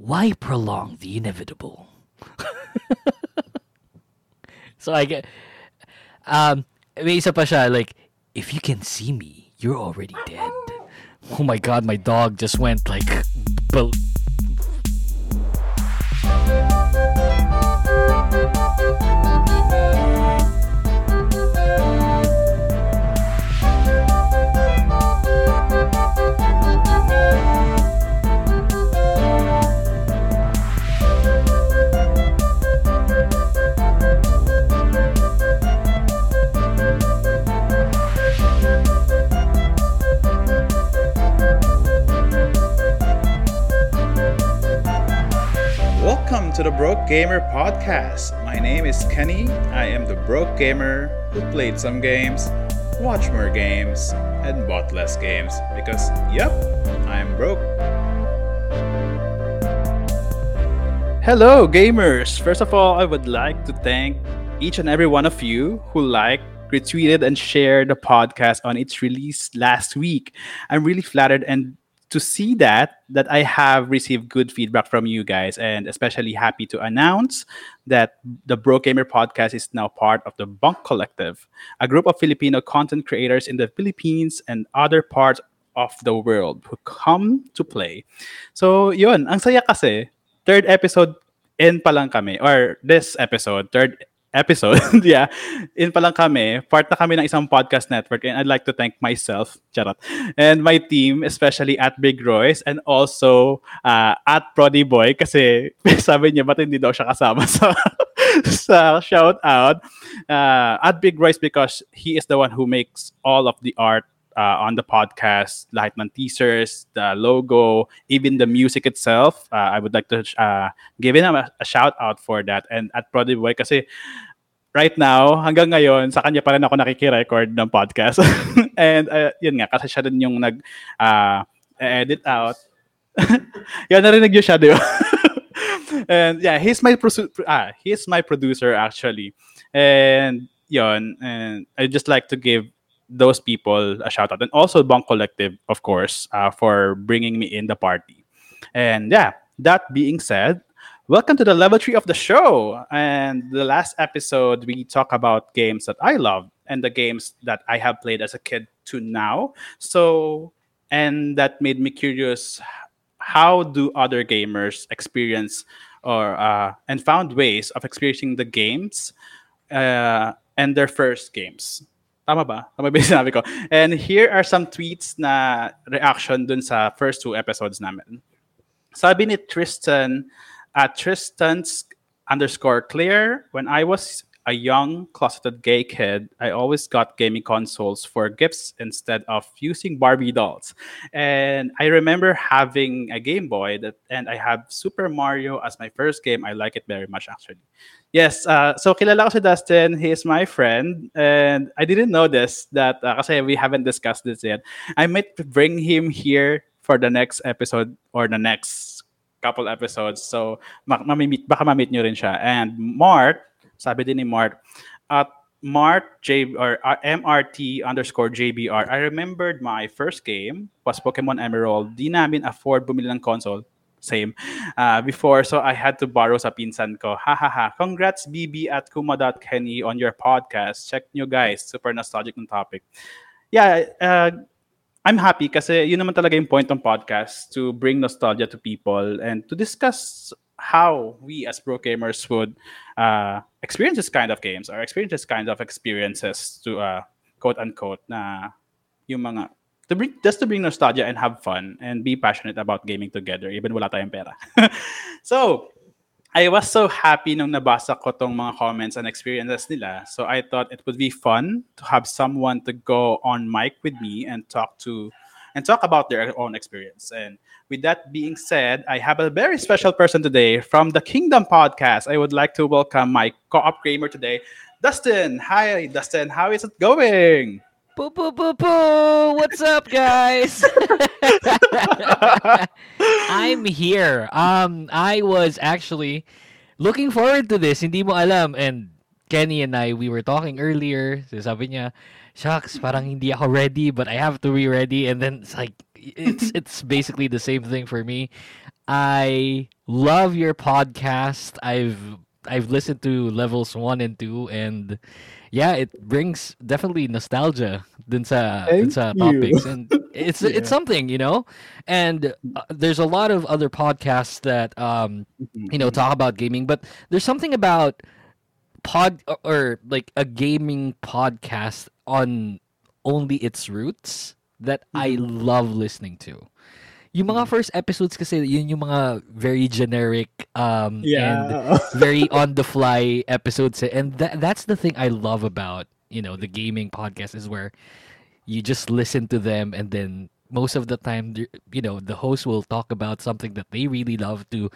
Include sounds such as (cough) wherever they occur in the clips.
why prolong the inevitable? (laughs) so I get, um, isa pa siya, like, if you can see me, you're already dead. Oh my god, my dog just went like, bal- to the Broke Gamer Podcast. My name is Kenny. I am the broke gamer who played some games, watched more games, and bought less games because, yep, I'm broke. Hello, gamers! First of all, I would like to thank each and every one of you who liked, retweeted, and shared the podcast on its release last week. I'm really flattered and to see that that I have received good feedback from you guys, and especially happy to announce that the Broke Gamer podcast is now part of the Bunk Collective, a group of Filipino content creators in the Philippines and other parts of the world who come to play. So, yun, ang saya kasi, third episode in pa lang kami, or this episode, third episode, (laughs) yeah, in pa lang kami, part na kami ng isang podcast network and I'd like to thank myself, charot, and my team, especially at Big Royce and also uh, at Prody Boy kasi (laughs) sabi niya ba't hindi daw siya kasama sa (laughs) sa shout out? Uh, at Big Royce because he is the one who makes all of the art uh, on the podcast, lahat ng teasers, the logo, even the music itself. Uh, I would like to uh, give him a, a shout out for that. And at Prodigy Boy, kasi right now, hanggang ngayon, sa kanya pa rin ako nakikirecord ng podcast. (laughs) and uh, yun nga, kasi siya din yung nag uh, edit out. (laughs) yan, narinig yun siya, di ba? (laughs) and yeah, he's my produ- ah, he's my producer actually. And yon and I just like to give those people a shout out and also Bunk Collective, of course, uh, for bringing me in the party. And yeah, that being said, welcome to the level three of the show. And the last episode, we talk about games that I love and the games that I have played as a kid to now. So, and that made me curious how do other gamers experience or uh, and found ways of experiencing the games uh, and their first games. Tama ba? Tama ba yung (laughs) sinabi ko? And here are some tweets na reaction dun sa first two episodes namin. Sabi ni Tristan, at Tristan's underscore clear, when I was a young closeted gay kid, I always got gaming consoles for gifts instead of using Barbie dolls. And I remember having a Game Boy that, and I have Super Mario as my first game. I like it very much actually. Yes, uh, so kilala ko si Dustin. He is my friend. And I didn't know this, that uh, we haven't discussed this yet. I might bring him here for the next episode or the next couple episodes. So, mamimit, baka mamit nyo rin siya. And Mark, sabi din ni Mark, at Mark J or uh, MRT underscore JBR, I remembered my first game was Pokemon Emerald. Di namin afford bumili ng console. Same. Uh, before so I had to borrow sa pinsan ko. Ha ha ha. Congrats BB at Kuma.Kenny on your podcast. Check nyo guys. Super nostalgic ng topic. Yeah uh, I'm happy kasi yun naman talaga yung point ng podcast to bring nostalgia to people and to discuss how we as pro gamers would uh, experience this kind of games or experience this kind of experiences to uh, quote unquote na yung mga to bring just to bring nostalgia and have fun and be passionate about gaming together even wala tayong pera. (laughs) so, I was so happy nung nabasa ko tong mga comments and experiences nila. So I thought it would be fun to have someone to go on mic with me and talk to and talk about their own experience. And with that being said, I have a very special person today from the Kingdom podcast. I would like to welcome my co-op gamer today, Dustin. Hi, Dustin. How is it going? Poo poo poo poo! What's up, guys? (laughs) I'm here. Um, I was actually looking forward to this. Hindi mo alam. And Kenny and I, we were talking earlier. Sabi niya, shucks, parang hindi ako ready, but I have to be ready. And then it's like, it's (laughs) it's basically the same thing for me. I love your podcast. I've I've listened to levels one and two, and yeah, it brings definitely nostalgia dun sa, dun sa topics, and (laughs) it's Yeah. it's something you know. And uh, there's a lot of other podcasts that um you know talk about gaming, but there's something about pod or, or like a gaming podcast on only its roots that I mm-hmm. love listening to. Yung mga mm-hmm. first episodes kasi yun yung mga very generic um and (laughs) very on the fly episodes. And that that's the thing I love about, you know, the gaming podcast is where you just listen to them and then most of the time you know the host will talk about something that they really love to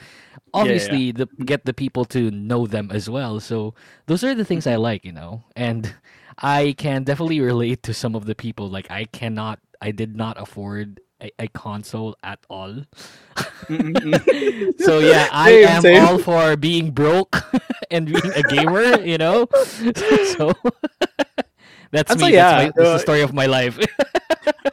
obviously The, get the people to know them as well. So those are the things mm-hmm. i like you know? And i can definitely relate to some of the people. Like i cannot i did not afford a, a console at all. (laughs) So yeah (laughs) i Same, am same. all for being broke (laughs) and being a gamer you know? So that's And so, me. yeah, that's, my, that's the uh, story of my life.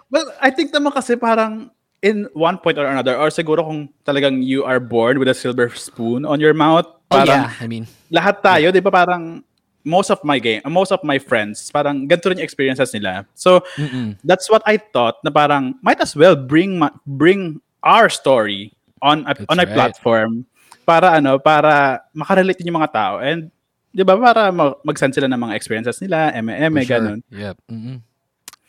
Well, I think naman kasi parang in one point or another, or siguro kung talagang you are born with a silver spoon on your mouth, parang, oh yeah i mean lahat tayo, di ba parang most of my game, most of my friends, parang ganito rin yung experiences nila. So, Mm-mm. that's what I thought na parang might as well bring ma- bring our story on a, That's on a right. platform para ano, para makarelate yung mga tao. And 'di ba para ma- mag-send sila ng mga experiences nila, MM, For sure. ganun. Yep. Mm-mm.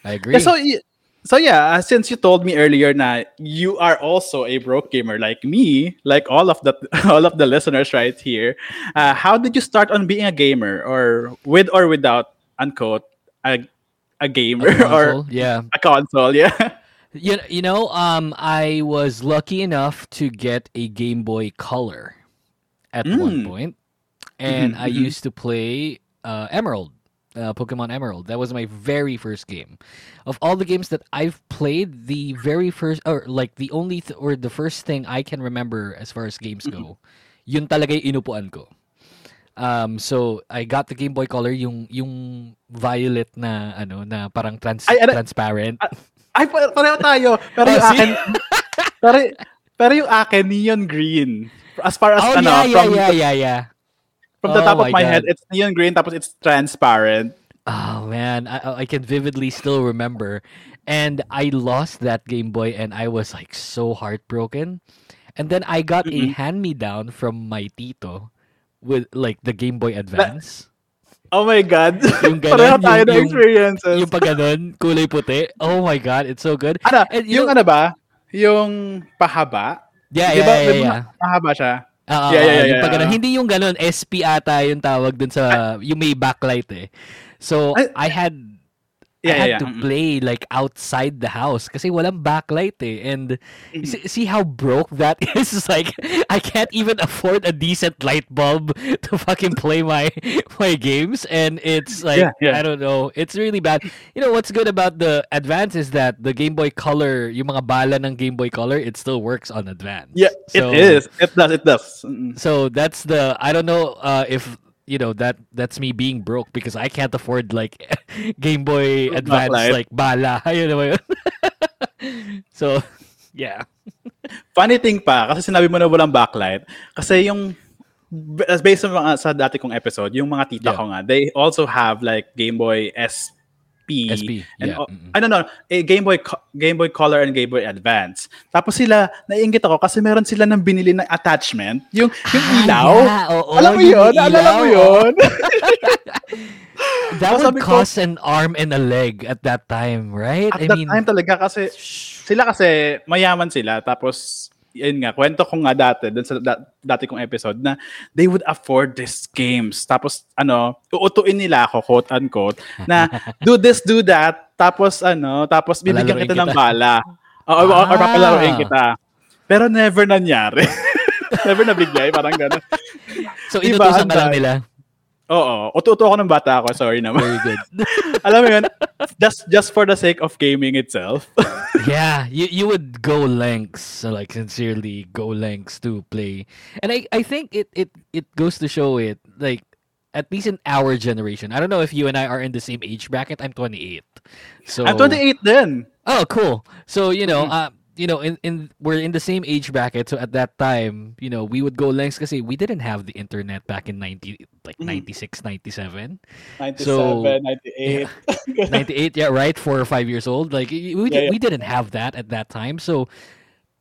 I agree. Yeah, so y- so yeah, uh, since you told me earlier na you are also a broke gamer like me, like all of the (laughs) all of the listeners right here, uh, how did you start on being a gamer, or with or without unquote a a gamer A (laughs) or console, yeah. a console? Yeah. (laughs) You, you know, um, I was lucky enough to get a Game Boy Color at one Mm. point, and Mhm, I used to play uh, Emerald, uh, Pokemon Emerald. That was my very first game. Of all the games that I've played, the very first, or like the only, th- or the first thing I can remember as far as games go, (laughs) yun talaga yung inupuan ko. Um, so I got the Game Boy Color, yung yung violet na ano na parang trans Ay, ano- transparent. Ay, pa- pareho tayo. Pero Oh, yung akin, (laughs) pero, pero yung akin, neon green. As far as, oh ano, yeah, yeah, from, yeah, yeah, yeah. From the Oh top of my my God. head, it's neon green, tapos it's transparent. Oh man, I I can vividly still remember, and I lost that Game Boy, and I was like so heartbroken. And then I got a Mm-mm. hand me down from my tito with like the Game Boy Advance. Oh my God. (laughs) Yung (laughs) ganun, pareho tayo yung- na yung- experiences. yung pag ganun, kulay puti. Oh my god, it's so good. ano, And yung know- ano ba? Yung pahaba? Yeah, Di yeah, yeah, di ba yeah. Mahaba siya. Ah, Yeah, yeah, ah, yeah, yung pag yeah. Hindi yung ganun, SP ata yung tawag dun sa, yung may backlight eh. So, Ay- I had I had yeah, to yeah. Mm-mm. play like outside the house kasi walang backlight eh. And Mm-hmm. see, see how broke that (laughs) is? It's like I can't even afford a decent light bulb (laughs) to fucking play my (laughs) my games and it's like Yeah, yeah. I don't know. It's really bad. You know what's good about the Advance is that the Game Boy Color, yung mga bala ng Game Boy Color, it still works on Advance. Yeah, So- it is. It does, it does. So that's the I don't know uh, if you know that that's me being broke because I can't afford like (laughs) Game Boy Advance like bala. (laughs) You know (laughs) so yeah. Funny thing pa, kasi sinabi mo na walang backlight, kasi yung as based sa, mga, sa dati kong episode, yung mga tita Yeah. ko nga, they also have like Game Boy SP. SP, and, yeah, oh. I don't know, eh, Game Boy Game Boy Color and Game Boy Advance. Tapos sila, naiingit ako kasi meron sila nang binili ng attachment, yung yung Ah, ilaw. yeah, oo, alam mo yun? Alam mo yun? (laughs) That Tapos would ko- cost an arm and a leg at that time, right? At I that mean, time talaga kasi sila kasi mayaman sila tapos yun nga kwento ko nga dati dun sa da- dati kong episode na they would afford these games tapos ano uutuin nila ako quote unquote na (laughs) do this do that tapos ano tapos bibigyan Palalaruin kita, ng kita. bala o, or, or, or Ah. papalaruin kita pero never nangyari (laughs) never nabigay parang gano'n so Diba, inutusan ka ang lang nila. Oo utu-utu ako ng bata ako sorry naman Very good. (laughs) alam mo yun just just for the sake of gaming itself (laughs) yeah, you you would go lengths, like sincerely go lengths to play. And I I think it it it goes to show it like at least in our generation. I don't know if you and I are in the same age bracket. I'm 28. So I'm 28 then. Oh, cool. So, you know, uh, you know, in, in we're in the same age bracket, so at that time, you know, we would go lengths because we didn't have the internet back in 90 like Mhm. 96, 97. 97, So, 98. 98 yeah right four or five years old like we, Yeah, yeah. we didn't have that at that time so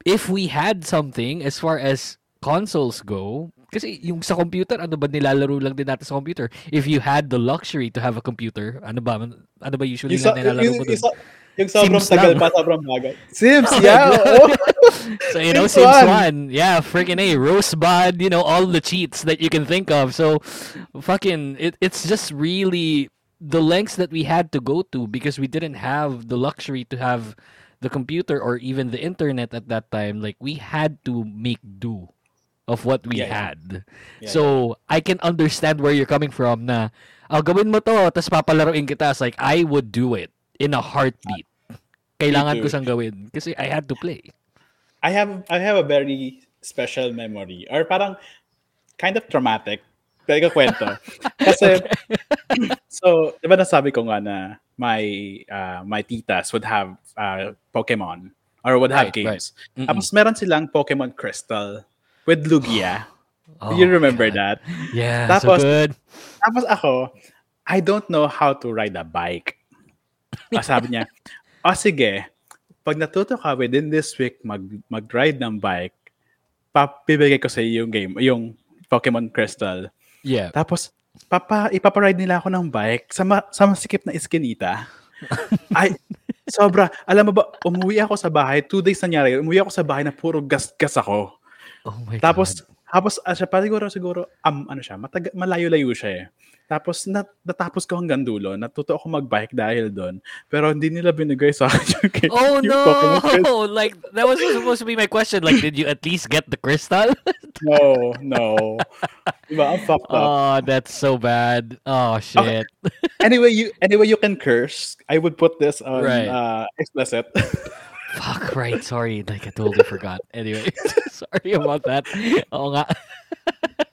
if we had something as far as consoles go kasi yung sa computer ano ba nilalaro lang din natin sa computer if you had the luxury to have a computer ano ba ano ba usually na nilalaro yung, dun? sa- yung sobrang Sims tagal lang. pa, sobrang bagal. (laughs) Sims, yeah. (laughs) oo. Oh. so you know Sims Sims 1. 1 yeah freaking a Rosebud you know all the cheats that you can think of so fucking it, it's just really the lengths that we had to go to because we didn't have the luxury to have the computer or even the internet at that time like we had to make do of what we Yeah, yeah. had Yeah, so I can understand where you're coming from na oh, gawin mo to tapos papalaruin kita It's like I would do it in a heartbeat kailangan ko siyang gawin kasi I had to play I have I have a very special memory or parang kind of traumatic. Talaga kwento. (laughs) Kasi (clears throat) so, 'di ba nasabi ko nga na my uh, my titas would have uh, Pokemon or would have Right, right. games. Mm-mm. Tapos meron silang Pokemon Crystal with Lugia. Oh, you remember God. that? Yeah, Tapos- so good. Tapos ako, I don't know how to ride a bike. Ah, sabi niya, oh sige, pag natuto ka within this week mag, mag-ride ng bike, papibigay ko sa iyo yung game, yung Pokemon Crystal. Yeah. Tapos, papa, ipaparide nila ako ng bike sa, ma, sa masikip na iskinita. (laughs) Ay, sobra. Alam mo ba, umuwi ako sa bahay, two days nangyari, umuwi ako sa bahay na puro gas-gas ako. Oh my Tapos, God. tapos ah, siya, siguro, siguro, um, ano siya, matag- malayo-layo siya eh. Tapos, nat- natapos ko hanggang dulo. Natuto ako mag-bike dahil doon. Pero hindi nila binigay sa akin yung, Oh yung Pokemon no! (laughs) Like that was supposed to be my question. Like, did you at least get the crystal? (laughs) No, no. Diba, I'm fucked up. oh, that's so bad. Oh shit. (laughs) anyway, you anyway you can curse. I would put this on Right. uh, explicit. Fuck. Right. Sorry. Like I totally forgot. Anyway, sorry about that. Oh nga.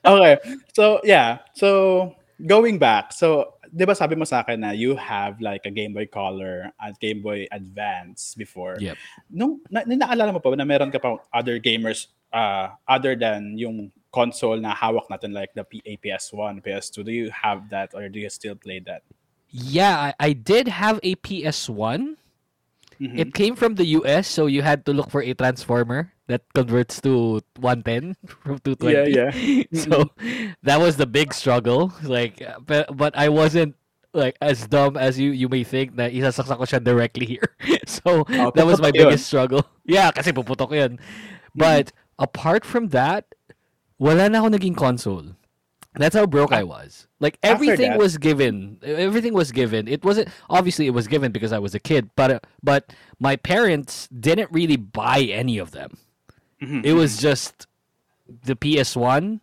okay. So, yeah. So, going back. So, di ba sabi mo sa akin na you have like a Game Boy Color at Game Boy Advance before. Yep. Nung, na, naalala mo pa na meron ka pa other gamers uh, other than yung console na hawak natin like the P- PS1, PS2. Do you have that or do you still play that? Yeah, I, I did have a PS1. Mhm. It came from the US, so you had to look for a transformer that converts to 110 (laughs) from 220. Yeah, yeah. (laughs) so that was the big struggle. Like, but, but I wasn't like as dumb as you you may think na isasaksak ko siya directly here. (laughs) so Oh, that was my yun. biggest struggle. Yeah, kasi puputok yun. But apart from that, wala na ako naging console. That's how broke I was. Like everything was given. Everything was given. It wasn't obviously it was given because I was a kid, but uh, but my parents didn't really buy any of them. Mhm. It was just the PS1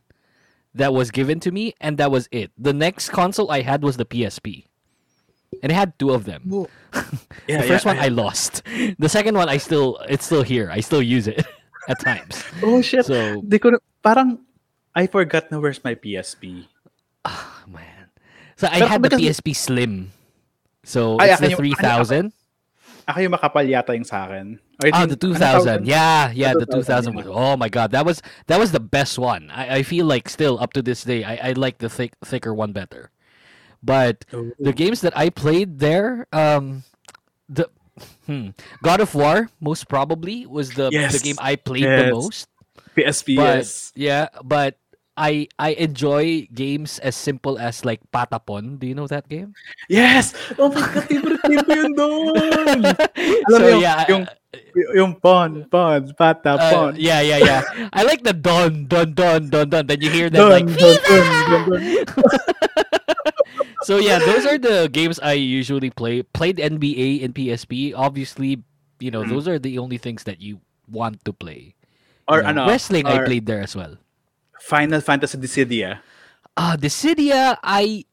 that was given to me, and that was it. The next console I had was the PSP, and it had two of them. (laughs) Yeah, the first yeah, one I lost. The second one I still it's still here. I still use it (laughs) at times. Oh shit. So Di ko na- parang I forgot na where's my PSP. oh, man, so I Pero had the PSP Slim. So Ay, it's the yung- three ano, thousand. Ako yung makapal yata yung sa akin. Or Ah, the two ano tawag thousand. doon? Yeah, yeah, The the 2000, thousand was. Oh my god, that was that was the best one. I, I feel like still up to this day, I, I like the thick thicker one better. But Oh. the games that I played there, um, the hmm, God of War most probably was the the game I played the most. PSP, But yes. yeah, but I I enjoy games as simple as like Patapon. Do you know that game? Yes! Oh my God, favorite game ko yun doon! (laughs) Alam so yung, yeah, yung, yung pon, pon, pata, uh, pon. yeah, yeah, yeah. I like the don, don, don, don, don. Then you hear them Dun, like dun, dun, dun. (laughs) so yeah, those are the games I usually play. Played NBA and PSP. Obviously, you know, Mm. those are the only things that you want to play. Or You know, ano, wrestling I played there as well. Final Fantasy Dissidia. Ah, Dissidia, I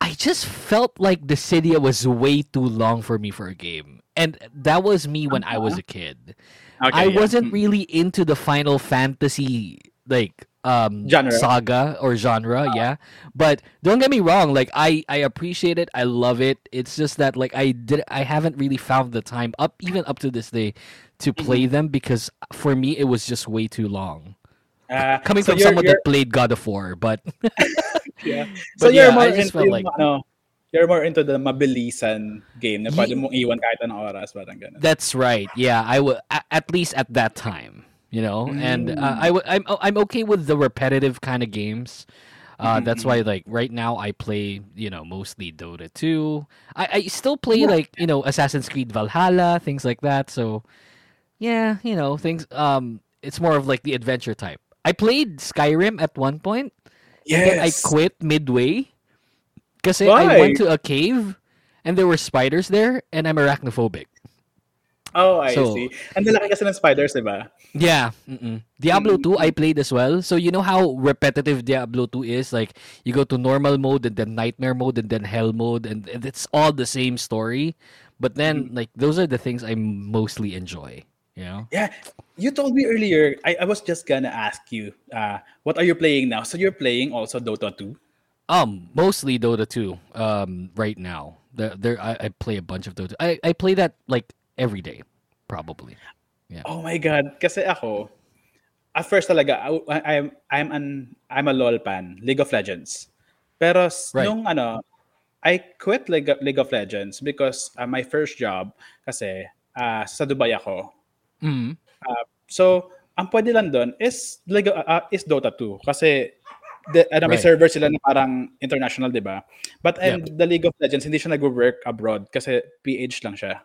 I just felt like Dissidia was way too long for me for a game. And that was me when I was a kid. Okay, I yeah. wasn't Mm. really into the Final Fantasy like um Genre. saga or genre yeah but don't get me wrong like i i appreciate it i love it it's just that like i did i haven't really found the time up even up to this day to Mm-hmm. play them because for me it was just way too long Ah, coming so from you're- someone you're- that played god of war but (laughs) Yeah. (laughs) So But you're yeah, more into like- ano, you're more into the mabilisan game na pwede mong iwan kahit anong oras, parang ganun. That's right. Yeah, I would at least at that time, you know. And uh, I would I'm I'm okay with the repetitive kind of games. Uh, that's why like right now I play you know mostly Dota 2. I, I still play like you know Assassin's Creed Valhalla things like that. So yeah, you know things. Um, it's more of like the adventure type. I played Skyrim at one point. And I quit midway because I went to a cave and there were spiders there, and I'm arachnophobic. Oh, I So- see. Ang lalaki kasi ng spiders, di ba? Yeah. Mm-mm. Diablo 2 mm. I played as well. So you know how repetitive Diablo 2 is? Like you go to normal mode and then nightmare mode and then hell mode and, and it's all the same story. But then mm. like those are the things I mostly enjoy, you know? Yeah. You told me earlier, I, I was just gonna ask you, uh, what are you playing now? So you're playing also Dota 2? Um mostly Dota 2 um right now. There there I, I play a bunch of Dota. I I play that like every day probably. Yeah. Oh my God. Kasi ako, at first talaga, I, I'm, I'm, an, I'm a LOL fan, League of Legends. Pero Right. nung ano, I quit League of, League of Legends because uh, my first job, kasi uh, sa Dubai ako. Mhm. So, ang pwede lang doon is, of- uh, is Dota 2. Kasi the, ano, may Right. server sila na parang international, di ba? But and the League of Legends, hindi siya nag-work abroad kasi PH lang siya.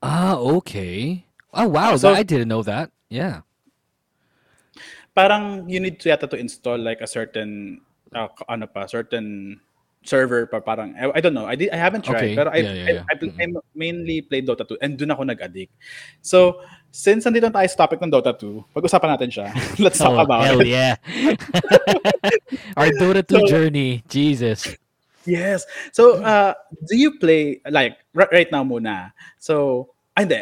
Ah, okay. Oh wow, So- I didn't know that. Yeah. parang you need to yata to install like a certain uh, ano pa certain server pa parang I, I don't know I did I haven't tried Okay. pero I, Yeah, yeah, yeah. I, I, I mainly played Dota 2 and doon ako nag-addict so since nandito tayo sa topic ng Dota 2 pag-usapan natin siya (laughs) let's talk Oh, about hell it yeah. (laughs) Our Dota 2 So- journey. Jesus. yes so uh, do you play like right, right now muna so ay, hindi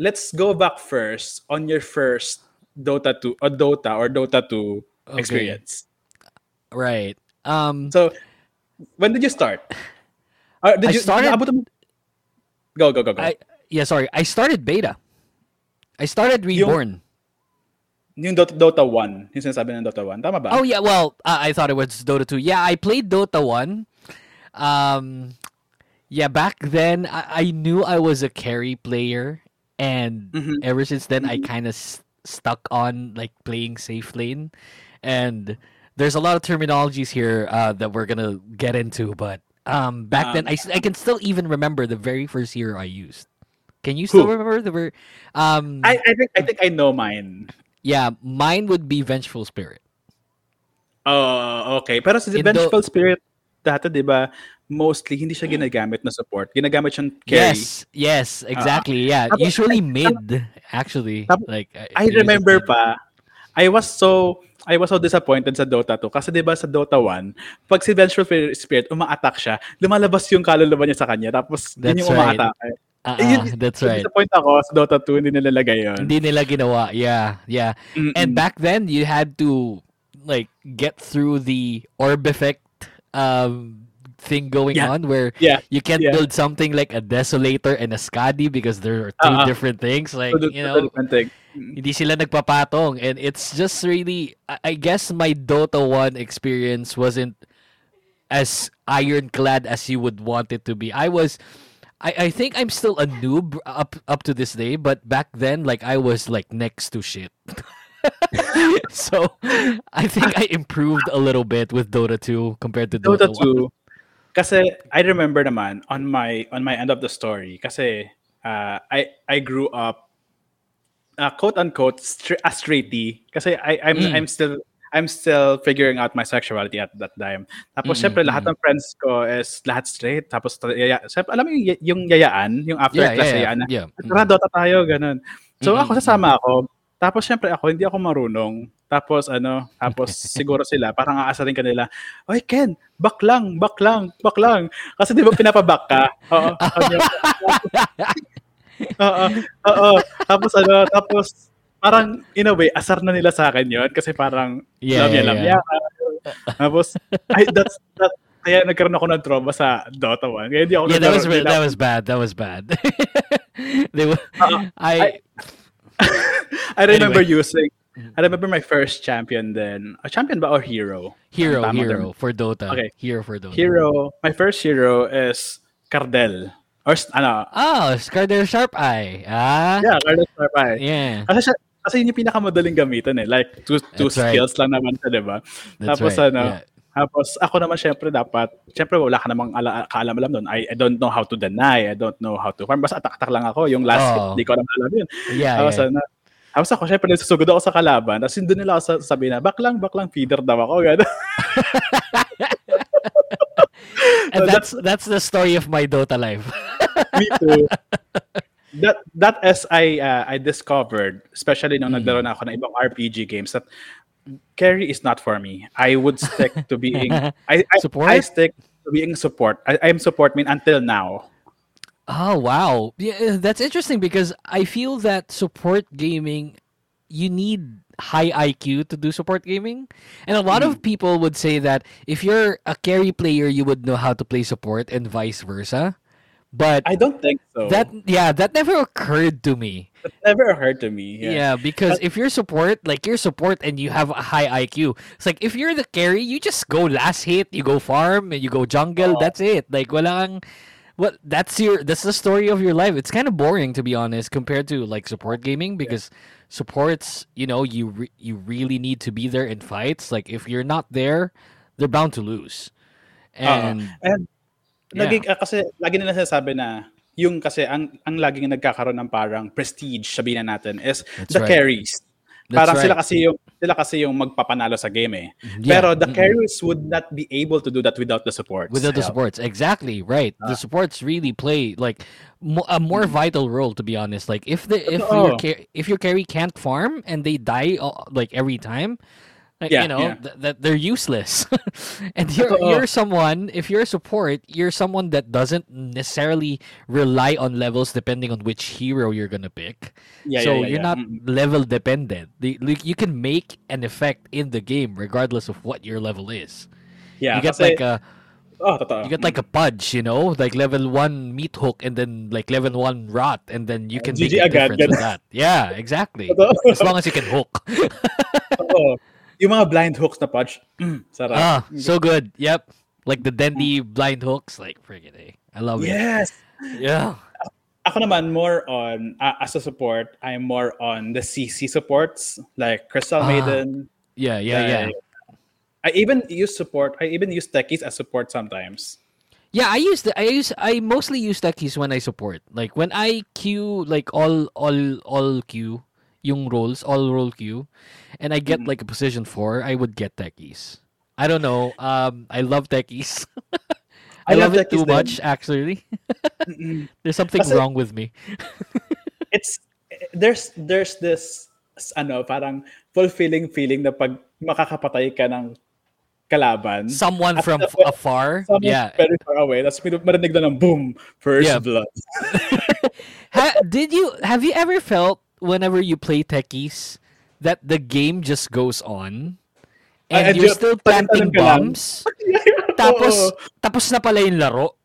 let's go back first on your first Dota 2 or Dota or Dota 2 Okay. experience Right. Um So, when did you start? Uh, did I you, started- naabot mo- Go, go, go, go. I yeah, sorry. I started beta. I started Reborn. yung Dota, Dota 1, yung sinasabi ng Dota 1. Tama ba? Oh yeah, well, uh, I thought it was Dota 2. Yeah, I played Dota 1. Um yeah, back then I, I knew I was a carry player and Mhm. ever since then I kind of s- stuck on like playing safe lane and there's a lot of terminologies here uh, that we're going to get into but um back then I, I can still even remember the very first hero I used. Can you still Who? remember the ver- um I, I think I think I know mine. yeah, mine would be Vengeful Spirit. Oh, okay. Pero sa In Vengeful Spirit, dati, di ba, mostly hindi siya ginagamit na support. Ginagamit siyang carry. Yes, yes, exactly. yeah, Tapos, usually mid actually. Tapos, Like I use remember pa, I was so I was so disappointed sa Dota 2 kasi 'di ba sa Dota 1, pag si Vengeful Spirit uma-attack siya, lumalabas yung kaluluwa niya sa kanya tapos yun That's yung right. uma-attack. Uh-uh, Eh, yun, that's right. Disappoint ako sa Dota 2 hindi nilalagay yun. Hindi nila ginawa. Yeah, yeah. Mm-mm. And back then you had to like get through the orb effect um thing going Yeah. on where Yeah. you can't Yeah. build something like a desolator and a skadi because there are two Uh-uh. different things like So, you know different thing. Mm. hindi sila nagpapatong and it's just really I, I guess my Dota 1 experience wasn't as ironclad as you would want it to be. I was I, I think I'm still a noob up up to this day, but back then like I was like next to shit. (laughs) so I think I improved a little bit with Dota 2 compared to Dota, Dota 2 1. kasi I remember naman on my on my end of the story kasi uh, I I grew up uh, quote unquote a straighty kasi I I'm Mm. I'm still I'm still figuring out my sexuality at that time. Tapos Mm, syempre lahat ng friends ko is lahat straight. Tapos yaya, syempre, alam mo yung, yung yayaan, yung after Yeah, class yeah, yeah. yayaan na, yeah. Tara, Dota tayo, ganun. So Mm, ako mm, sasama ako. Tapos syempre ako, hindi ako marunong. Tapos ano, tapos (laughs) siguro sila, parang aasarin ka nila, Oy Ken, back lang, back lang, back lang. Kasi di ba pinapaback ka? (laughs) Oo. Oo, oo. Tapos ano, tapos parang in a way asar na nila sa akin 'yon kasi parang Yeah, lamya yeah, lamya. Tapos ay that's that kaya nagkaroon ako ng trauma sa Dota 1. Kaya hindi ako Yeah, that was hindi that was bad. That was bad. (laughs) they were, Uh, I, (laughs) I remember Anyway. using I remember my first champion then. A champion ba or hero? hero Tama hero din. for Dota. Okay. Hero for Dota. Hero. My first hero is Cardell. Or ano? Oh, Scarder Sharp Eye. Ah. Yeah, Cardell Sharpeye. Yeah. Kasi siya, kasi yun yung pinakamadaling gamitin eh. Like, two, two That's right. skills lang naman siya, di ba? That's Tapos right. ano, yeah. tapos ako naman syempre dapat, syempre wala ka namang ala, kaalam-alam doon. I, I don't know how to deny, I don't know how to farm. Basta atak-atak lang ako. Yung last hit, Oh. di ko alam alam yun. Yeah, Tapos yeah. ano, tapos ako, syempre, nasusugod ako sa kalaban. Tapos doon nila ako sa- sabi na, baklang, baklang feeder daw ako. Gano'n. (laughs) And that's that's the story of my Dota life. Me too. That that as I uh, I discovered, especially nung Mm. naglaro na ako ng ibang RPG games, that carry is not for me. I would stick to (laughs) being I I, Support? I stick to being support. I, I'm support mean until now. Oh wow, yeah, that's interesting because I feel that support gaming, you need high IQ to do support gaming, and a lot Mm. of people would say that if you're a carry player, you would know how to play support, and vice versa. But I don't think so. that yeah, that never occurred to me. that never occurred to me. Yeah, Yeah. because if you're support, like you're support and you have a high IQ, it's like if you're the carry, you just go last hit, you go farm, and you go jungle. Oo. That's it. Like wala kang, what that's your that's the story of your life. It's kind of boring to be honest compared to like support gaming because supports, you know, you re- you really need to be there in fights. Like if you're not there, they're bound to lose. And And Yeah. naging, ah, kasi lagi nila sinasabi na yung kasi ang ang laging nagkakaroon ng parang prestige sabihin na natin is That's the right. carries. That's parang sila right. kasi yung sila kasi yung magpapanalo sa game eh. Yeah. Pero the Mm-mm. carries would not be able to do that without the supports. without the supports exactly right the supports really play like mo- a more vital role to be honest like if the if your if your carry can't farm and they die uh, like every time like Yeah, you know yeah. th- that they're useless (laughs) and you're Totoo. you're someone if you're a support you're someone that doesn't necessarily rely on levels depending on which hero you're gonna pick Yeah, so yeah, you're not Mm. level dependent the, like, you can make an effect in the game regardless of what your level is Yeah, you get like a oh, totoo. you get like a pudge, you know, like level one meat hook and then like level one rot, and then you can make GG a agad, difference with that. Yeah, exactly. (laughs) As long as you can hook. (laughs) Oo. Yung mga blind hooks na punch, mm, sarap. ah, so good. Yep. Like the Dendi blind hooks, like friggin' A. I love yes. it. Yes. Yeah. Ako naman more on uh, as a support, I'm more on the CC supports like Crystal Ah, Maiden. Yeah, yeah, yeah. I even use support. I even use techies as support sometimes. Yeah, I use the I use I mostly use techies when I support. Like when I queue like all all all queue yung roles, all role queue, and I get Mm. like a position four, I would get techies. I don't know. Um, I love techies. (laughs) I, I love, love it too din. much. Actually, (laughs) there's something Kasi- wrong with me. (laughs) It's there's there's this ano parang fulfilling feeling na pag makakapatay ka ng kalaban. Someone from the afar. someone Yeah. very far away. Tapos marinig na ng boom, first Yeah. blood. Ha- did you have you ever felt whenever you play techies that the game just goes on and Ay, you're adyo- still planting bombs? (laughs) Tapos tapos na pala yung laro.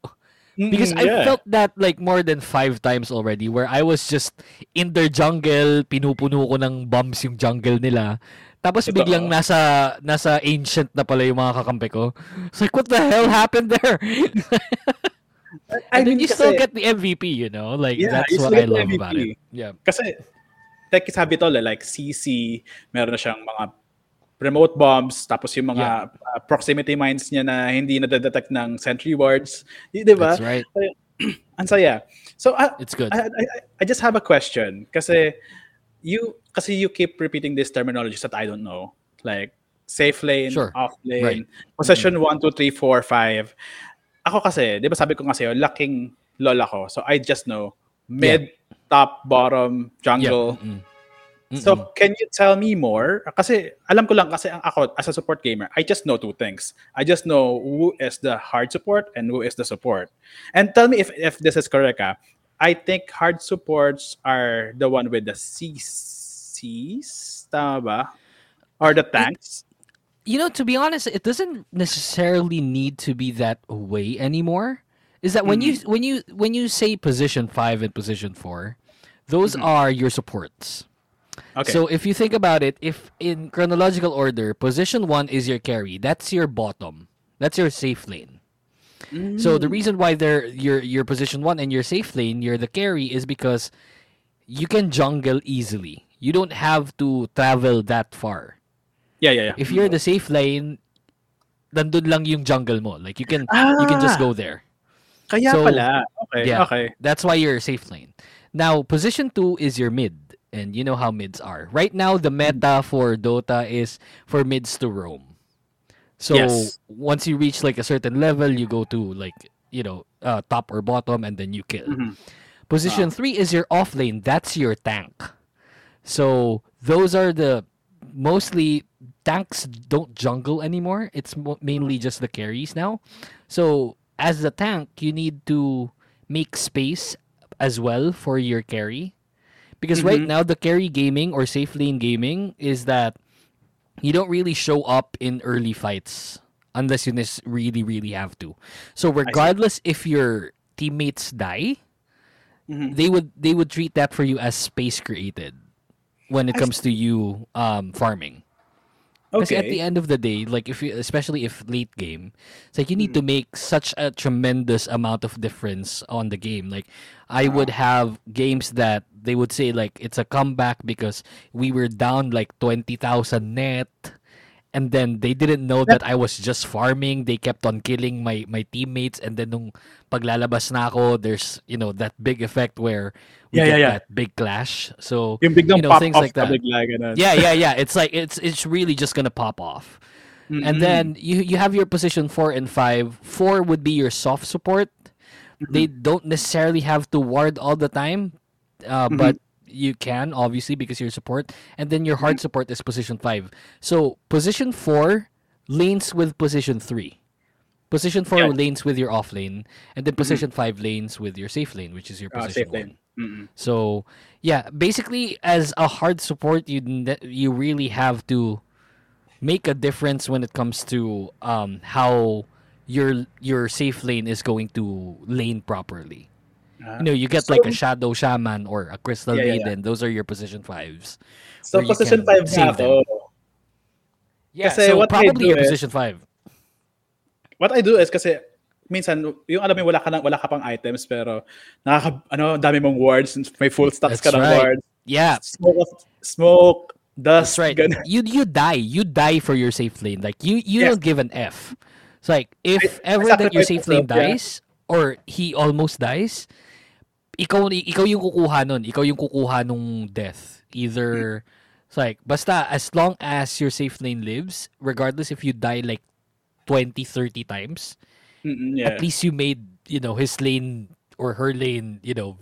Because Mm, I yeah. felt that like more than five times already where I was just in their jungle, pinupuno ko ng bombs yung jungle nila. Tapos Totoo. biglang nasa nasa ancient na pala yung mga kakampi ko. It's like, what the hell happened there? (laughs) I and then mean, you still kasi- get the MVP, you know? Like, Yeah, that's you what still I love about it. MVP. Yeah. Kasi, tech sabi to, like CC, meron na siyang mga remote bombs, tapos yung mga uh, proximity mines niya na hindi na-detect ng sentry wards. Y- Di ba? That's right. (clears throat) Ang saya. So, uh, It's good. I, I, I just have a question. Kasi, you, kasi you keep repeating these terminologies that I don't know. Like, safe lane, Sure. off lane, Right. possession 1, 2, 3, 4, 5. Ako kasi, di ba sabi ko nga sa'yo, laking lola ko. So, I just know mid, top, bottom, jungle. Yeah. Mm-mm. So, Mm-mm. can you tell me more? Kasi, alam ko lang kasi ang ako, as a support gamer, I just know two things. I just know who is the hard support and who is the support. And tell me if, if this is correct, ah. I think hard supports are the one with the C, ADCs, tama ba? Or the tanks? You know, to be honest, it doesn't necessarily need to be that way anymore. Is that when you when you when you say position five and position four, those are your supports. Okay. So if you think about it, if in chronological order, position one is your carry. That's your bottom. That's your safe lane. Hmm. So the reason why they're your your position one and your safe lane, you're the carry, is because you can jungle easily. You don't have to travel that far. yeah, yeah, yeah. If you're the safe lane, nandun lang yung jungle mo. Like you can you can just Ah. go there. Kaya so, pala. Okay, Yeah. okay. That's why you're safe lane. Now, position two is your mid. And you know how mids are. Right now, the meta for Dota is for mids to roam. So Yes. once you reach like a certain level, you go to like, you know, uh, top or bottom and then you kill. Mhm. Position three is your off lane. That's your tank. So those are the mostly tanks don't jungle anymore. It's mo- mainly just the carries now. So as the tank, you need to make space as well for your carry. Because right Mhm. now the carry gaming or safe lane gaming is that you don't really show up in early fights unless you really really have to. So regardless if your teammates die, Mhm. they would they would treat that for you as space created when it I comes to you um farming. Because at the end of the day, like if you, especially if late game, it's like you need Mm-hmm. to make such a tremendous amount of difference on the game. Like I Uh-huh. would have games that they would say like it's a comeback because we were down like twenty thousand net, and then they didn't know that I was just farming. They kept on killing my my teammates, and then nung paglalabas na ako, there's you know that big effect where we Yeah, get yeah, yeah. that big clash. So you know, things like that. yeah, yeah, yeah. (laughs) It's like it's it's really just gonna pop off. Mm-mm. And then you you have your position four and five. Four would be your soft support. They don't necessarily have to ward all the time, uh, but you can obviously because you're support. And then your hard support is position five. So position four lanes with position three. Position four Yeah. lanes with your off lane, and then position five lanes with your safe lane, which is your Ah, position safe one. Mm-mm. So yeah, basically as a hard support, you ne- you really have to make a difference when it comes to um, how your your safe lane is going to lane properly. Ah. You know, you get So- like a shadow shaman or a crystal Yeah, yeah, yeah. maiden. Those are your position fives. So, position 5 save na ako. Yeah, Kasi so what I probably do your is- position five. What I do is kasi minsan yung alam mo wala ka na, wala ka pang items pero nakaka ano dami mong wards may full stacks ka That's ng right. wards Yeah, smoke smoke dust That's right. ganun. You you die. You die for your safe lane. Like you you Yes. don't give an F. It's like if I- I ever that your safe lane myself, yeah. dies or he almost dies, ikaw ikaw yung kukuha nun. Ikaw yung kukuha nung death. Either it's like basta as long as your safe lane lives, regardless if you die like 20 30 times, yeah. at least you made, you know, his lane or her lane, you know,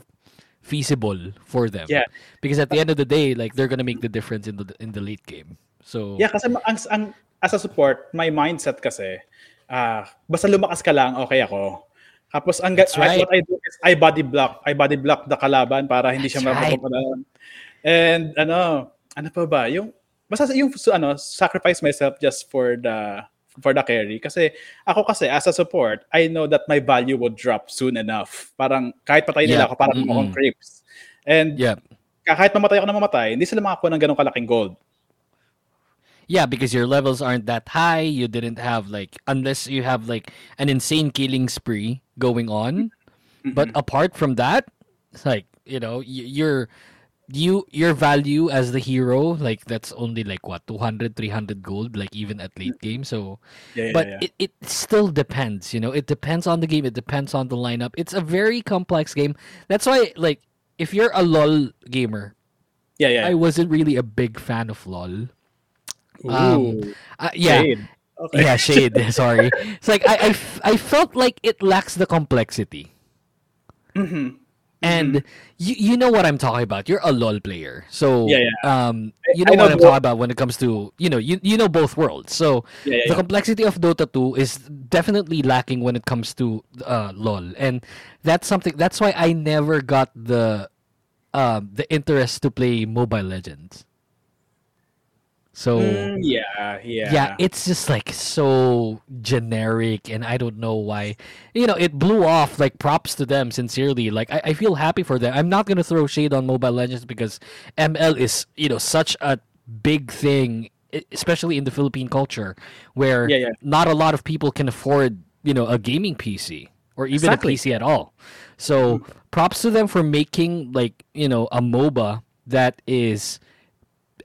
feasible for them. Yeah. Because at the end of the day, like they're gonna make the difference in the in the late game. So Yeah, kasi ang, ang as a support, my mindset kasi ah basta lumakas ka lang, okay ako. Tapos ang That's right. I, what I do is I body block. I body block the kalaban para hindi siya That's right. mapapapadaan. And ano, ano pa ba? Yung basta yung so, ano, sacrifice myself just for the for the carry kasi ako kasi as a support I know that my value would drop soon enough parang kahit patayin nila Yeah. ako parang Mm-mm. akong creeps and yeah. kahit mamatay ako na mamatay hindi sila makakuha ng ganong kalaking gold Yeah, because your levels aren't that high. You didn't have like unless you have like an insane killing spree going on. But apart from that, it's like, you know, your you your value as the hero like that's only like what 200 300 gold like even at late game. So yeah, yeah, but yeah. It, it still depends you know? It depends on the game. It depends on the lineup. It's a very complex game. That's why like if you're a lol gamer yeah yeah. I wasn't really a big fan of lol. Ooh, um, uh, yeah shade. Okay. yeah shade. (laughs) Sorry. It's like I, I f- I felt like it lacks the complexity. Mhm. and you, you know what i'm talking about. You're a lol player. So Yeah, yeah. um you I know, know what i'm talking about when it comes to you know you, you know both worlds. So Yeah, the complexity of Dota 2 is definitely lacking when it comes to uh, LOL, and that's something. That's why I never got the um, the interest to play Mobile Legends So Mm, yeah, yeah. yeah, it's just like so generic, and I don't know why. You know, it blew off. Like props to them, sincerely. Like I, I feel happy for them. I'm not gonna throw shade on Mobile Legends because ML is you know such a big thing, especially in the Philippine culture, where Yeah, yeah. not a lot of people can afford you know a gaming PC or even Exactly. a PC at all. So props to them for making like you know a MOBA that is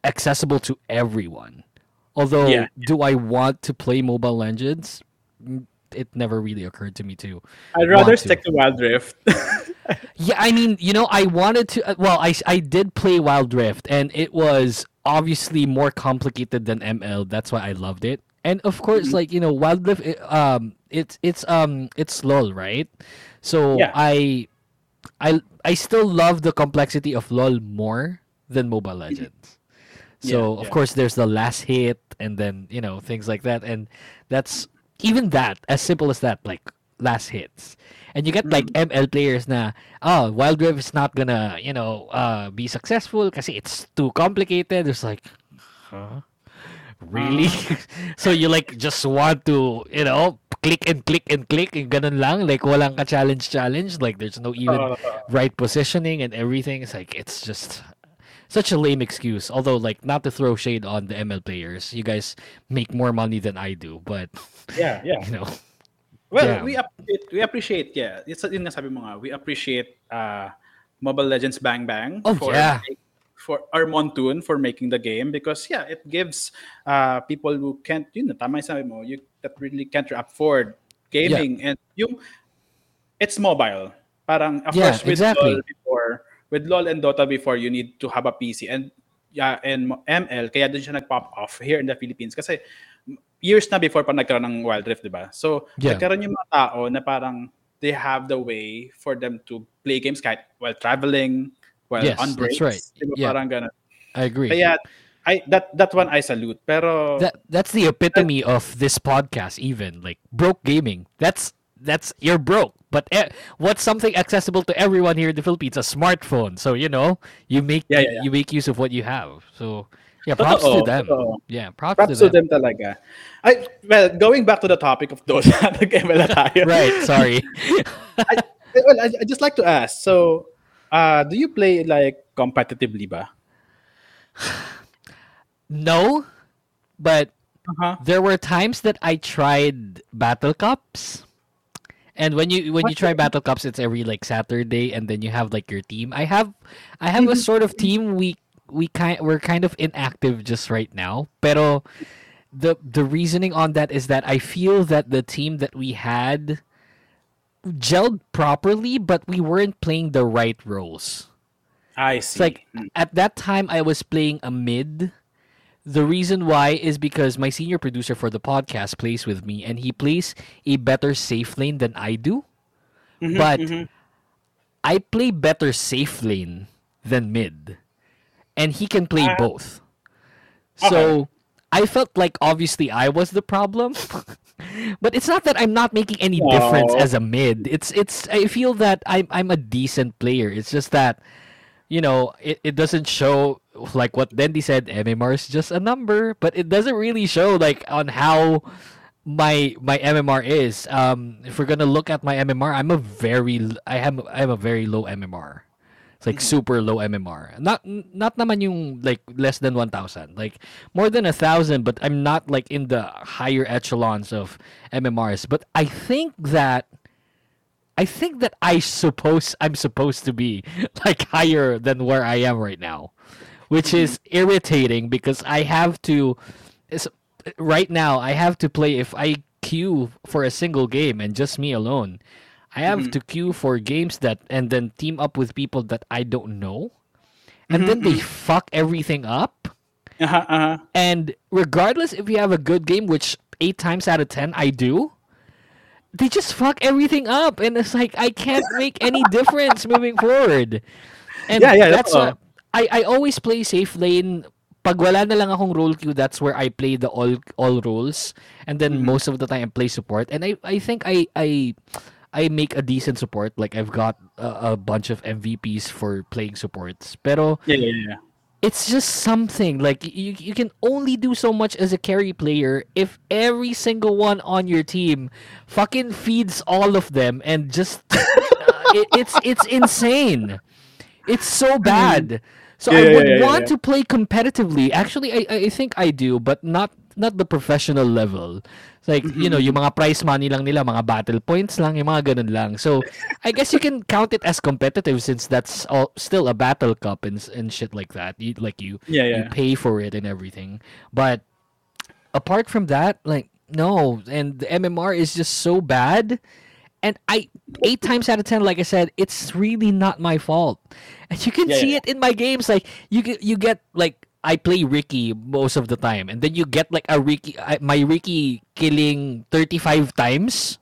accessible to everyone. Although, Yeah. do I want to play Mobile Legends? Mm, It never really occurred to me to. I'd rather want to. stick to Wild Rift. (laughs) Yeah, I mean, you know, I wanted to. uh, Well, I did play Wild Rift, and it was obviously more complicated than ML. That's why I loved it. And of course, Mm-hmm. like you know, Wild Rift, it, um, it's it's um it's LOL, right? So Yeah. I, I I still love the complexity of LOL more than Mobile Legends. So Yeah, of yeah. course, there's the last hit, and then you know things like that, and that's even that as simple as that, like last hits. And you get like. ML players na, oh, Wild Rift is not gonna, you know, uh, be successful because it's too complicated. It's like, huh? Really? (laughs) so you like just want to, you know, click and click and click and ganun lang. Like walang ka challenge challenge. Like there's no even Uh, right positioning and everything. It's like it's just such a lame excuse. Although like not to throw shade on the ML players. You guys make more money than I do, but (laughs) yeah, yeah. you know. Well, Yeah. we appreciate, we appreciate, yeah. It's yun nga sabi mo nga, we appreciate uh, Mobile Legends Bang Bang Oh, for yeah. for our Moonton for making the game because yeah, it gives uh, people who can't, you know, tama sabi mo, you that really can't afford gaming and you it's mobile. Parang of Yeah, course with exactly. Before with LOL and Dota before you need to have a PC and yeah and ML kaya doon siya nag-pop off here in the Philippines kasi years na before pa nagkaroon ng Wild Rift, di ba? So, Yeah. nagkaroon yung mga tao na parang they have the way for them to play games kahit while traveling, while Yes, on breaks. that's right. Di ba? Yeah. Parang ganun. I agree. Kaya, I, that, that one I salute. Pero, that that's the epitome of this podcast even like broke gaming that's that's you're broke but eh, what's something accessible to everyone here in the philippines a smartphone so you know you make Yeah, yeah, yeah. you make use of what you have so yeah props to them totoo. yeah props, props to to them, them talaga. I, well, going back to the topic of those, (laughs) nag-ML na tayo. (laughs) right sorry (laughs) I, well, I, I just like to ask, so, uh, do you play like competitively ba? (sighs) no but Uh-huh. there were times that I tried battle cups. And when you when you try battle cups, it's every like Saturday, and then you have like your team. I have I have a mm-hmm. sort of team. We we kind we're kind of inactive just right now. Pero the the reasoning on that is that I feel that the team that we had gelled properly, but we weren't playing the right roles. I It's see. like at that time I was playing a mid. The reason why is because my senior producer for the podcast plays with me and he plays a better safe lane than I do. Mm-hmm, but I play better safe lane than mid. And he can play Ah. both. So I felt like obviously I was the problem. (laughs) but it's not that I'm not making any difference as a mid. It's it's I feel that I'm I'm a decent player. It's just that you know, it, it doesn't show like what Dendi said, MMR is just a number, but it doesn't really show like on how my my MMR is. Um if we're gonna look at my MMR, I'm a very I am I have a very low MMR. It's like super low MMR. Not not naman yung like less than 1000. Like more than a 1000, but I'm not like in the higher echelons of MMRs. But I think that I think that I suppose I'm supposed to be (laughs) like higher than where I am right now, which is irritating because I have to. Right now, I have to play if I queue for a single game and just me alone. I have to queue for games that and then team up with people that I don't know, and then they fuck everything up. Uh-huh, uh-huh. And regardless if you have a good game, which eight times out of ten I do, they just fuck everything up, and it's like I can't make any difference moving forward. And Yeah, yeah, that's totoo. uh, I I always play safe lane. Pag wala na lang akong role queue, that's where I play the all all roles, and then Mm-hmm. most of the time I play support. And I I think I I I make a decent support. Like I've got a, a bunch of MVPs for playing supports. Pero Yeah, yeah, yeah. it's just something like you you can only do so much as a carry player if every single one on your team fucking feeds all of them and just (laughs) uh, it, it's it's insane. It's so (laughs) bad. So Yeah, I would yeah, yeah, want yeah. to play competitively. Actually, I I think I do, but not not the professional level. It's like, you know, mm-hmm. yung mga prize money lang nila, mga battle points lang, yung mga ganun lang. So, I guess you can count it as competitive since that's all, still a battle cup and and shit like that. You like you Yeah, you pay for it and everything. But apart from that, like no, and the MMR is just so bad. And I eight times out of ten, like I said, it's really not my fault. And you can Yeah, see yeah. it in my games. Like you get you get like I play Riki most of the time, and then you get like a Riki, my Riki killing thirty five times,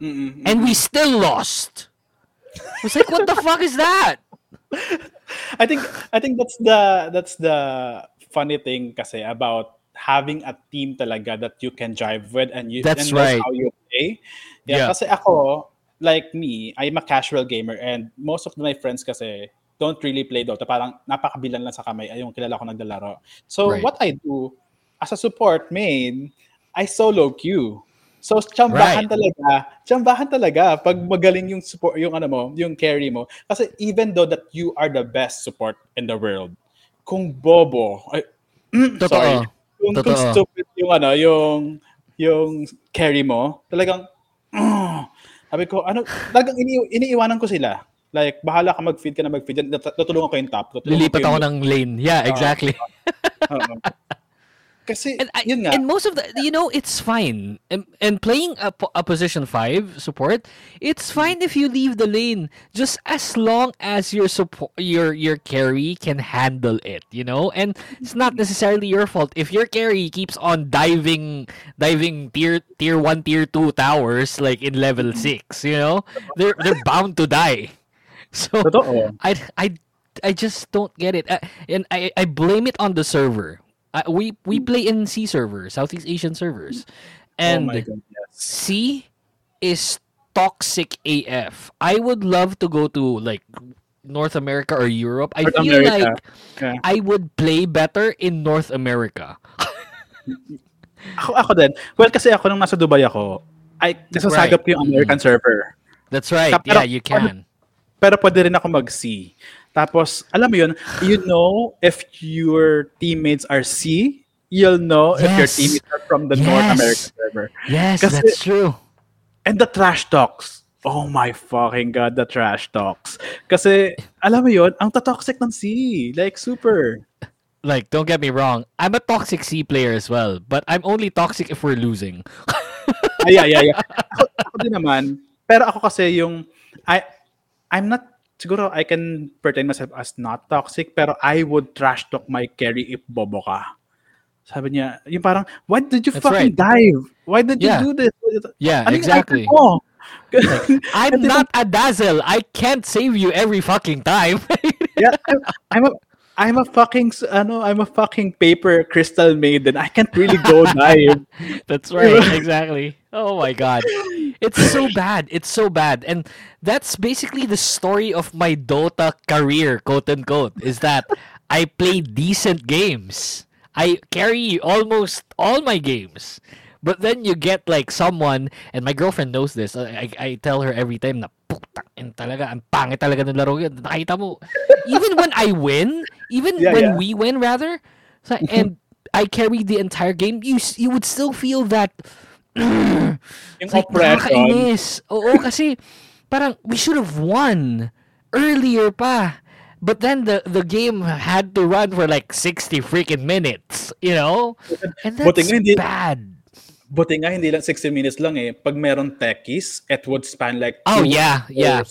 Mm-mm. and we still lost. It's like what the fuck is that? (laughs) I think I think that's the that's the funny thing kasi about having a team talaga that you can drive with and you That's and right. how you play. Yeah, Yeah. kasi ako like me, I'm a casual gamer and most of my friends kasi don't really play Dota. Parang napakabilan lang sa kamay ay yung kilala ko naglalaro. So Right. what I do as a support main, I solo queue. So tsambahan Right. talaga, tsambahan talaga pag magaling yung support yung ano mo, yung carry mo. Kasi even though that you are the best support in the world, kung bobo, ay, (clears throat) Totoo. sorry, kung, kung stupid yung ano, yung yung carry mo, talagang sabi ko, ano, talagang ini iniiwanan ko sila. Like, bahala ka mag-feed ka na mag-feed. Tut- Tutulungan ko yung top. Lilipat ako ng lane. Yeah, exactly. (laughs) Kasi, and I, yun nga. and most of the you know it's fine. And, and playing a, a position 5 support it's mm. fine if you leave the lane. Just as long as your support your your carry can handle it you know? And it's not mm-hmm. necessarily your fault. If your carry keeps on diving diving tier tier 1 tier 2 towers like in level mm-hmm. 6 you know? They're they're (laughs) bound to die. So I I I just don't get it. Uh, and I I blame it on the server. Uh, we we play in C servers, Southeast Asian servers. And oh God, yes. C is toxic AF. I would love to go to like North America or Europe. I North feel America. like Yeah. I would play better in North America. Ako, ako din. Well, kasi ako nung nasa Dubai ako, ay, nasasagap ko yung American server. That's right. Pero- Yeah, you can. Pero pwede rin ako mag-C. Tapos, alam mo yun, you know if your teammates are C, you'll know if your Yes. teammates are from the North Yes. American server. Yes, Kasi- that's true. And the trash talks. Oh my fucking god, the trash talks. Kasi, alam mo yun, ang toxic ng C. Like, super. Like, don't get me wrong. I'm a toxic C player as well, but I'm only toxic if we're losing. Ay, yeah, yeah, yeah. Ako, ako din naman. Pero ako kasi yung, I, I'm not, siguro I can pretend myself as not toxic, pero I would trash talk my carry if bobo ka. Sabi niya, yung parang, why did you That's fucking right. dive? Why did Yeah. you do this? Yeah, Ano exactly. mo? (laughs) I'm not a dazzle. I can't save you every fucking time. (laughs) yeah, I'm, I'm a, I'm a fucking, ano, I'm a fucking paper crystal maiden. I can't really go (laughs) dive. That's right. Exactly. Oh my god. It's so bad. It's so bad. And that's basically the story of my Dota career, quote unquote, is that I play decent games. I carry almost all my games. But then you get like someone, and my girlfriend knows this. I, I, I tell her every time na putang talaga, ang pangit talaga ng laro yun. Nakita mo, even when I win, even Yeah, when yeah. we win rather, and (laughs) I carry the entire game, you you would still feel that (clears throat) Yung like nakakainis. Oo, kasi parang we should have won earlier pa. But then the the game had to run for like 60 freaking minutes, you know? And that's Buti nga hindi- bad. Buti nga, hindi lang 60 minutes lang eh. Pag meron techies, it would span like Oh yeah, yeah.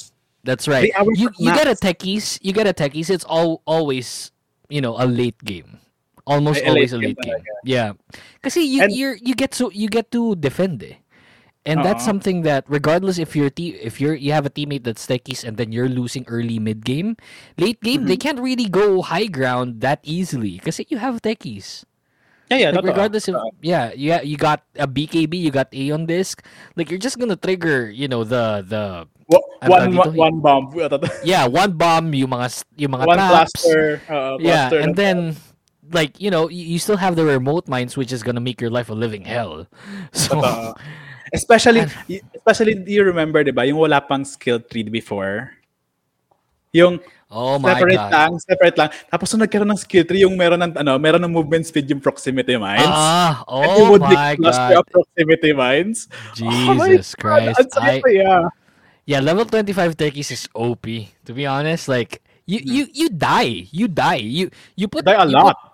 That's right. You you get a techies, you get a techies, it's all always, you know, a late game. Almost Ay, always late a late game talaga. Yeah. Kasi you And- you're you get to you get to defend eh. And that's something that regardless if your te- if you're you have a teammate that's techies and then you're losing early mid game, late game they Mm-hmm. can't really go high ground that easily kasi you have techies. Yeah, yeah, Like regardless if Oo. yeah, you you got a BKB, you got Aeon Disk, like you're just gonna trigger, you know, the the one, dito? one bomb. (laughs) Yeah, one bomb, yung mga yung mga One oo, yeah, and then like, you know, you, still have the remote mines which is gonna make your life a living hell. (laughs) So Totoo. (laughs) Especially, y- especially, do you remember, di ba, yung wala pang skill tree before? Yung Oh my separate god. lang, separate lang. Tapos nung nagkaroon ng skill tree, yung meron ng, ano, meron ng movement speed yung proximity mines. Ah, And you oh would my cluster god. of proximity mines. Oh Jesus God, Christ. ang I saya-saya. Yeah, level 25 techies is OP. To be honest, like you you you die. You die. You you put Die a you put- lot.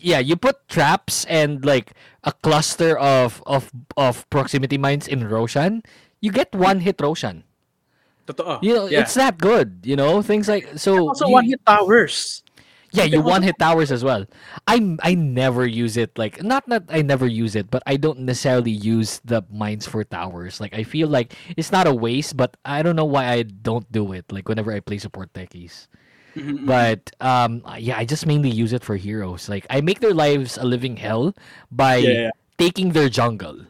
Yeah, you put traps and like a cluster of of of proximity mines in Roshan, you get one hit Roshan. Totoo. You know, yeah. it's that good, you know? Things like so also you- one hit towers. Yeah, You you one hit towers as well. I I never use it like not that I never use it, but I don't necessarily use the mines for towers. Like I feel like it's not a waste, but I don't know why I don't do it. Like whenever I play support techies. Mm-hmm, But um yeah, I just mainly use it for heroes. Like I make their lives a living hell by Yeah, taking their jungle.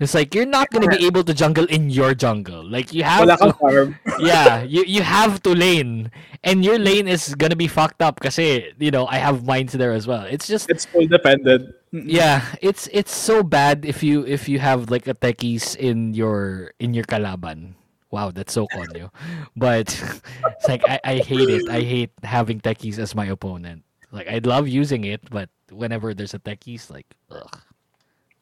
It's like you're not gonna be able to jungle in your jungle. Like you have to (laughs) yeah, (laughs) you you have to lane, and your lane is gonna be fucked up because you know I have mines there as well. It's just It's full dependent. yeah, it's it's so bad if you if you have like a techies in your in your kalaban. Wow, that's so conyo. But it's (laughs) like I, I hate it. I hate having techies as my opponent. Like I love using it, but whenever there's a techies, like ugh.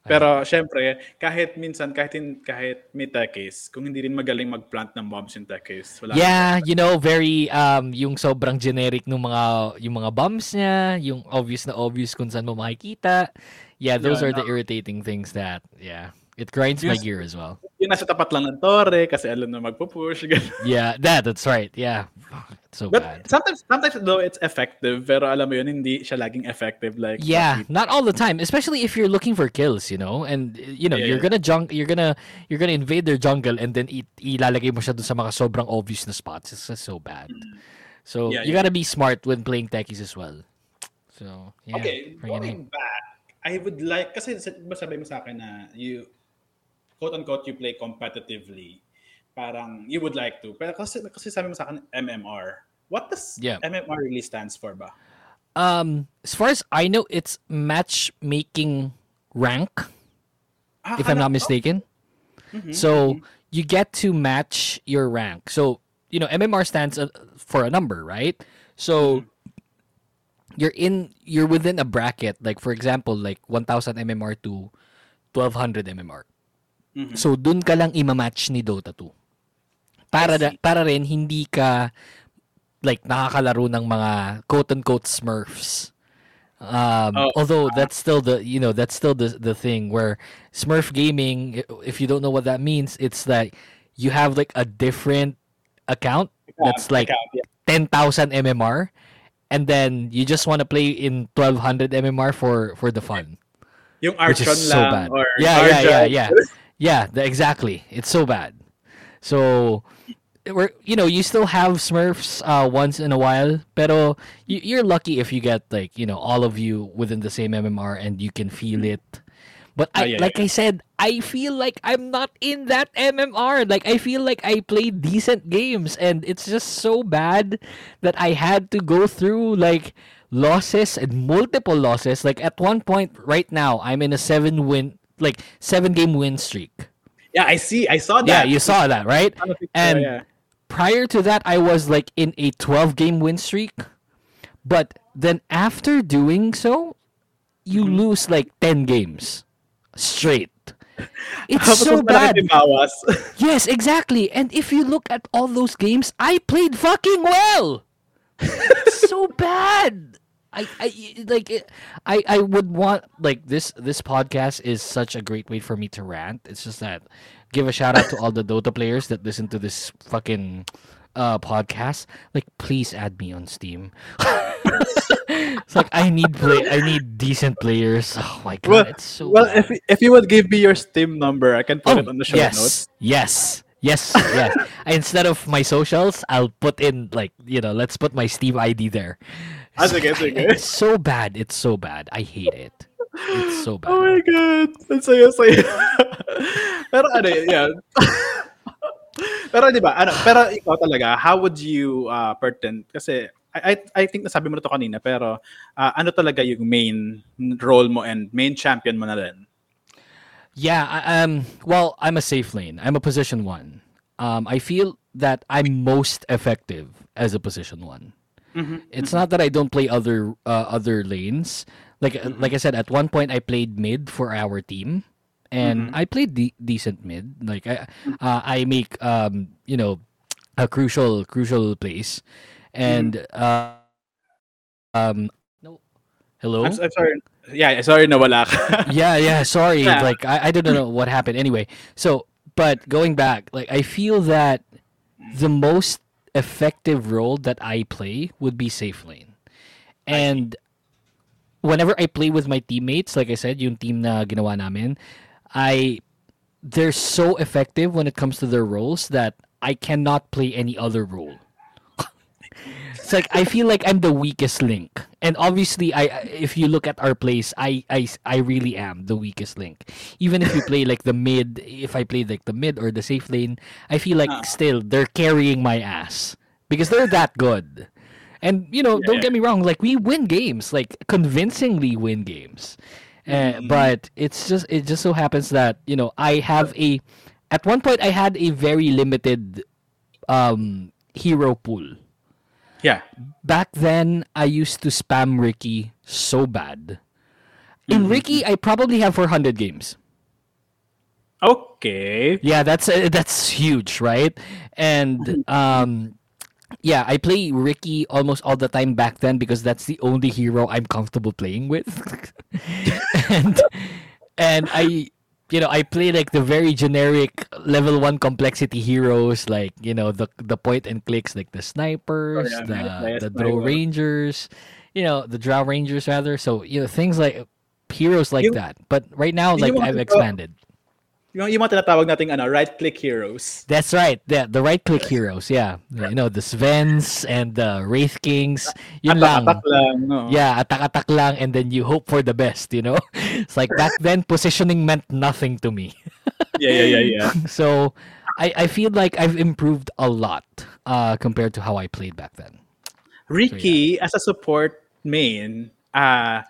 Pero syempre, kahit minsan, kahit, hin- kahit may techies, kung hindi rin magaling mag-plant ng bombs yung techies, wala Yeah, you know, very um yung sobrang generic ng mga yung mga bumps niya, yung obvious na obvious kung saan mo makikita. Yeah, those Yeah, are the irritating things that yeah, it grinds my gear as well. Yung nasa tapat lang ng torre kasi alam na magpo-push. (laughs) Yeah, that that's right. Yeah. It's so But bad. sometimes, sometimes though it's effective, pero alam mo yun, hindi siya laging effective. Like, Yeah, not all the time, especially if you're looking for kills, you know, and you know Yeah, you're yeah. gonna junk, you're gonna you're gonna invade their jungle and then i- ilalagay mo siya dun sa mga sobrang obvious na spots. It's so bad. So Mm. Yeah, you gotta be smart when playing techies as well. So yeah, Okay, going back, I would like, kasi sa- diba sabi mo sa akin na you, quote-unquote, you play competitively. Parang, you would like to. Pero kasi, kasi sabi mo sa akin, MMR. What does Yeah. MMR really stands for ba? Um, as far as I know, it's matchmaking rank, Ah, if I'm not mistaken. Mhm, So you get to match your rank. So you know, MMR stands uh, for a number, right? So you're in, you're within a bracket. Like for example, like 1,000 MMR to 1,200 MMR. Mhm. So dun ka lang imamatch ni Dota 2. Para da- para rin hindi ka like nakakalaro ng mga quote unquote smurfs. Um, Oh, although that's still the you know that's still the the thing where Smurf gaming if you don't know what that means it's that you have like a different account that's like Account, yeah. 10,000 MMR and then you just want to play in 1200 MMR for for the fun. Yung Archon so lang, bad. or Yeah, yeah, yeah, Archon. yeah. (laughs) Yeah, the, exactly. It's so bad. So we're you know you still have Smurfs uh, once in a while, pero you, you're lucky if you get like you know all of you within the same MMR and you can feel it. But I, yeah, like I said, I feel like I'm not in that MMR. Like I feel like I play decent games, and it's just so bad that I had to go through like losses and multiple losses. Like at one point, right now, I'm in a seven win, like seven game win streak. Yeah, I see. I saw that. Yeah, you saw that, right? On the picture, And yeah. prior to that, I was like in a 12 game win streak. But then after doing so, you Mm-hmm. lose like 10 games straight. (laughs) It's so bad. (laughs) Yes, exactly. And if you look at all those games, I played fucking well. (laughs) So bad. I, I like it- I I would want like this this podcast is such a great way for me to rant. It's just that give a shout out to all the Dota players that listen to this fucking uh podcast. Like please add me on Steam. (laughs) it's like I need play I need decent players. Oh my god, well, it's so well bad. if, if you would give me your Steam number, I can put it on the show Oh, yes, notes. Yes. Yes. Yes. (laughs) Instead of my socials, I'll put in like, you know, let's put my Steam ID there. Ah, sige, sige. It's so bad. It's so bad. I hate it. It's so bad. (laughs) Oh my God. Ang (laughs) saya-saya. pero ano yeah. (laughs) pero di ba, ano, pero ikaw talaga, how would you uh, pretend? Kasi I, I, I think nasabi mo na to kanina, pero uh, ano talaga yung main role mo and main champion mo na rin? Yeah, I, um, well, I'm a safe lane. I'm a position one. Um, I feel that I'm most effective as a position one. It's not that I don't play other uh, other lanes. Like like I said, at one point I played mid for our team, and I played de- decent mid. Like I uh, I make um you know a crucial crucial place, and uh, um no hello I'm, I'm sorry. Yeah, sorry na wala ka. (laughs) yeah yeah sorry Yeah. like I, I don't know what happened anyway so but going back like i feel that the most effective role that i play would be safe lane. And whenever i play with my teammates like i said yung team na ginawa namin i they're so effective when it comes to their roles that i cannot play any other role it's like I feel like I'm the weakest link, and obviously, I if you look at our place, I I I really am the weakest link. Even if you play like the mid, if I play like the mid or the safe lane, I feel like still they're carrying my ass because they're that good. And you know, don't yeah. get me wrong, like we win games, like convincingly win games. Uh, but it's just it just so happens that you know I have a at one point I had a very limited um hero pool yeah. back then I used to spam Riki so bad. In Riki, I probably have 400 games. Okay. Yeah, that's uh, that's huge, right? And um yeah, I play Riki almost all the time back then because that's the only hero I'm comfortable playing with. (laughs) and and I you know, I play like the very generic level 1 complexity heroes like, you know, the the point and clicks like the snipers, yeah, the the Drow Rangers, you know, the Drow Rangers rather. So, you know, things like heroes like Yung- that. But right now like I've expanded. Yung, yung mga tinatawag nating ano, right-click heroes. That's right. The the right click heroes, yeah. You know, the Svens and the Wraith Kings. Yun lang. Atak-atak lang. No? Yeah, atak-atak lang and then you hope for the best, you know? (laughs) It's like back then positioning meant nothing to me. (laughs) Yeah, yeah, yeah, yeah. (laughs) So I, I feel like I've improved a lot uh, compared to how I played back then. Riki, as a support main, uh,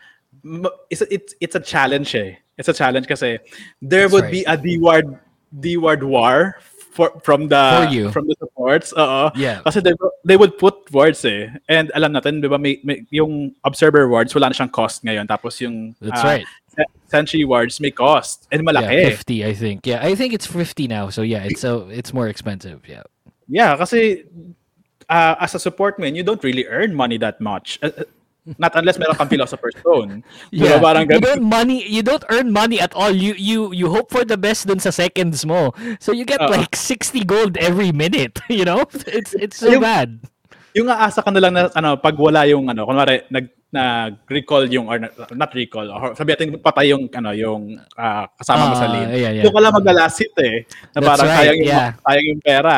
it's a, it's it's a challenge eh. It's a challenge kasi there That's would right. be a D-ward D-ward war for from the For you. from the supports. Oo. Yeah. Kasi they, they would put wards eh. And alam natin, 'di ba, may, may, yung observer wards wala na siyang cost ngayon. Tapos yung That's ah, right. sentry wards may cost and malaki. Yeah, 50 I think. Yeah, I think it's 50 now. So yeah, it's so it's more expensive. Yeah. Yeah, kasi uh, as a support man, you don't really earn money that much. Uh, uh, not unless meron kang Philosopher's Stone. (laughs) Yeah, parang you ganun. don't money. You don't earn money at all. You you you hope for the best dun sa seconds mo. So you get Oo. like 60 gold every minute. (laughs) You know, it's it's so Yung- bad. Yung aasa ka na lang na ano, pag wala yung ano, kunwari nag nag-recall yung or not recall or sabi natin patay yung ano yung ah, kasama mo sa Ah, lane. yeah, yeah. Doon ka lang maglalasit eh. Na That's parang right, sayang yung yeah. sayang yung pera.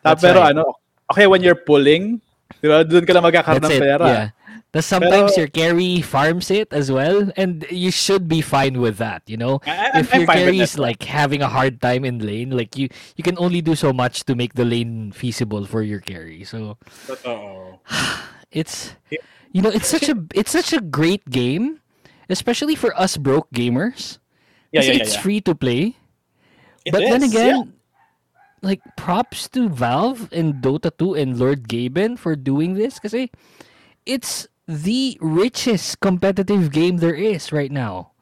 Ta- pero right. ano, okay when you're pulling, di ba? Doon ka lang magkakaroon That's ng it. pera. Yeah. But sometimes Pero- your carry farms it as well, and you should be fine with that. You know, I- I'm- if I'm your carry is like having a hard time in lane, like you you can only do so much to make the lane feasible for your carry. So Totoo. (sighs) it's you know it's such a it's such a great game, especially for us broke gamers. Yeah, yeah, yeah, it's yeah. free to play. It but then again, yeah. like props to Valve and Dota 2 and Lord Gaben for doing this because it's the richest competitive game there is right now.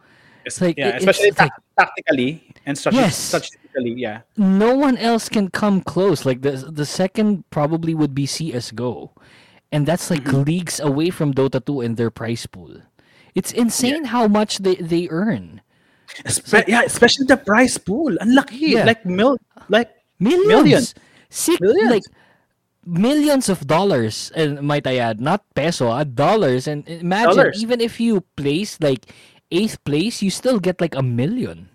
It's like, yeah, it- especially it's like- tactically and strate- Yes. strategically, yeah. No one else can come close. Like the the second probably would be CS:GO, and that's like Mm-hmm. leagues away from Dota 2 and their price pool. It's insane how much they, they earn. Espe- yeah, especially the prize pool. Laki. Yeah. Like mil like Millions. Millions. Six, Millions. like millions of dollars and might I add, not peso, ah, dollars. And imagine Dollars. even if you place like eighth place, you still get like a million.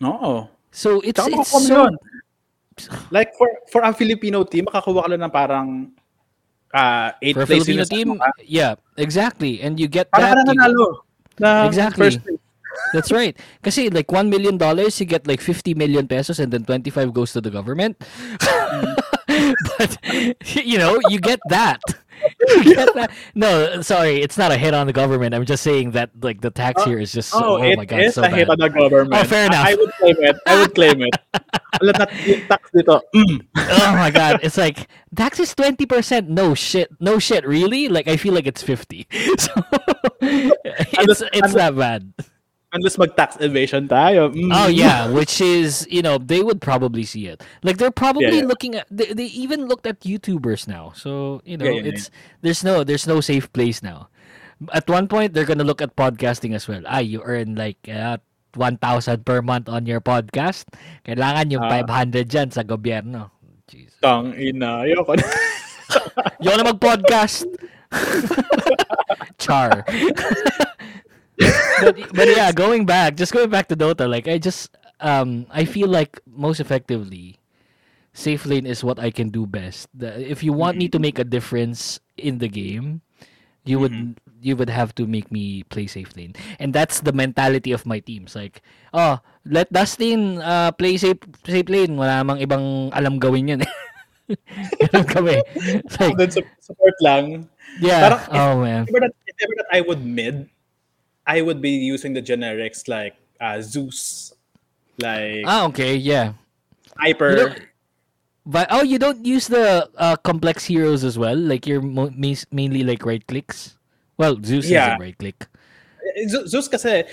no. So it's it's so. Like for for a Filipino team, makakuha ka lang ng parang uh, eighth for place Filipino team, yeah, exactly. And you get Para ka that. na nanalo. Na Exactly. First place. That's right. Kasi like 1 million dollars, you get like 50 million pesos and then 25 goes to the government. (laughs) but you know, you get that. You get that. No, sorry, it's not a hit on the government. I'm just saying that like the tax here is just so, Oh, oh, my god, is so a hit bad. on the government. Oh, fair I- enough. I, would claim it. I would claim it. Alam na, yung tax dito. Mm. oh my god, it's like tax is 20%. No shit. No shit, really? Like I feel like it's 50. (laughs) So (laughs) it's it's that bad. Unless mag-tax evasion tayo. Mm. Oh yeah, (laughs) which is you know they would probably see it. Like they're probably Yeah, yeah. looking at they, they even looked at YouTubers now. So you know Yeah, it's there's no there's no safe place now. At one point they're gonna look at podcasting as well. Ah, you earn like uh, 1,000 per month on your podcast. Kailangan yung Ah. 500 dyan sa gobyerno. Jeez. Tang ina. Ayoko na. (laughs) Yung na mag-podcast. (laughs) Char. But, but (laughs) yeah, going back, just going back to Dota, like I just um I feel like most effectively safe lane is what I can do best. The, if you want me to make a difference in the game, you would you would have to make me play safe lane. And that's the mentality of my teams. Like, oh, let Dustin uh, play safe safe lane. Wala namang ibang alam gawin yun. (laughs) Ganun kami. (laughs) Like, support lang. yeah. Parang if- oh man. If ever, that, if ever that I would mid, I would be using the generics like uh, Zeus, like Ah, okay, yeah. Hyper. But oh, you don't use the uh, complex heroes as well. Like you're mo- mainly like right clicks. Well, Zeus Yeah. is a right click. Ze- Zeus kasi,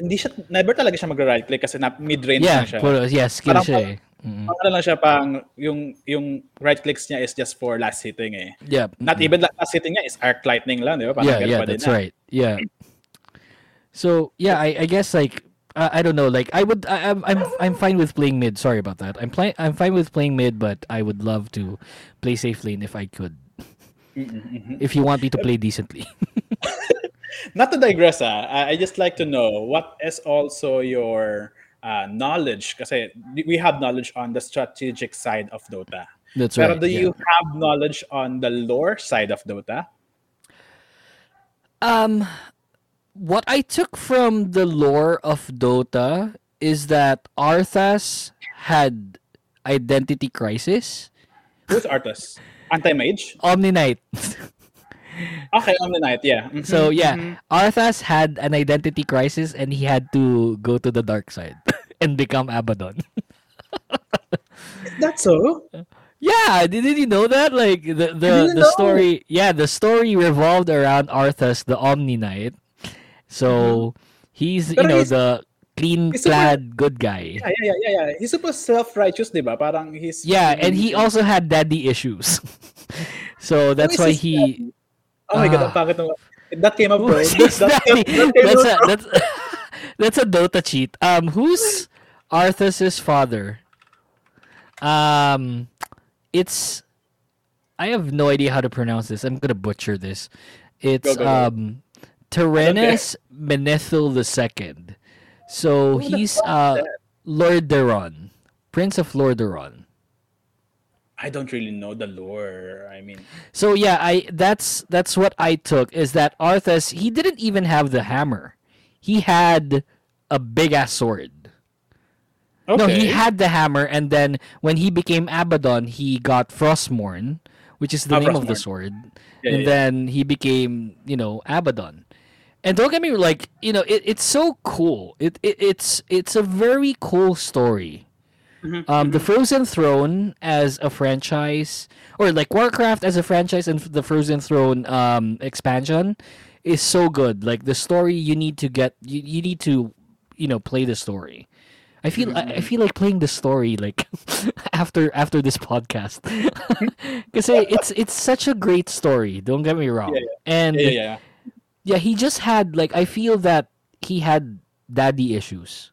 hindi siya, never talaga siya mag-right click kasi na mid-range Yeah, siya. puro, yeah, skill Parang- siya eh. Mm. Pang ano lang siya, pang, yung, yung right clicks niya is just for last hitting eh. Yeah. Not even la- last hitting niya is arc lightning lang, di ba? Parang yeah, yeah, that's na. right. Yeah. So yeah, I, I guess like I, I don't know. Like I would I, I'm I'm I'm fine with playing mid. Sorry about that. I'm playing I'm fine with playing mid, but I would love to play safe lane if I could. If you want me to play decently. (laughs) Not to digress, ah, I I just like to know what is also your uh, knowledge kasi we have knowledge on the strategic side of Dota. That's Pero right. do yeah. you have knowledge on the lore side of Dota? Um, what I took from the lore of Dota is that Arthas had identity crisis. Who's Arthas? Anti-mage? Omni Knight. Okay, on the night, yeah. Mhm. so yeah, Arthas had an identity crisis and he had to go to the dark side (laughs) and become Abaddon. That's so. yeah, didn't you know that? Like the the, the know. story, yeah, the story revolved around Arthas, the Omni Knight. So he's you know he's- the clean clad good guy. Yeah, yeah, yeah, yeah. He's super self-righteous, di ba? Parang he's... Yeah, and he also had daddy issues. (laughs) so that's why he Oh my God, Ah. ang pangit naman. That came up, bro. Who's That, that, daddy? that, that came That's a up, bro. that's (laughs) that's a Dota cheat. Um who's Arthas's father? Um it's I have no idea how to pronounce this. I'm gonna butcher this. It's Go, go, go. um Tyrannus Menethil the second. So Who he's uh that? Lordaeron. Prince of Lordaeron. I don't really know the lore. I mean, So yeah, I that's that's what I took is that Arthas he didn't even have the hammer. He had a big ass sword. okay. No, he had the hammer and then when he became Abaddon, he got Frostmourne, which is the Ah, name of the sword. Yeah, and yeah. then he became, you know, Abaddon. And don't get me like, you know, it, it's so cool. It, it it's it's a very cool story. Mm-hmm, Um, the Frozen Throne as a franchise, or like Warcraft as a franchise, and the Frozen Throne um, expansion is so good. Like the story, you need to get, you, you need to, you know, play the story. I feel I, Mm-hmm. I feel like playing the story like (laughs) after after this podcast (laughs) because it's it's such a great story. Don't get me wrong. Yeah, And yeah, yeah, yeah. Yeah, he just had like I feel that he had daddy issues.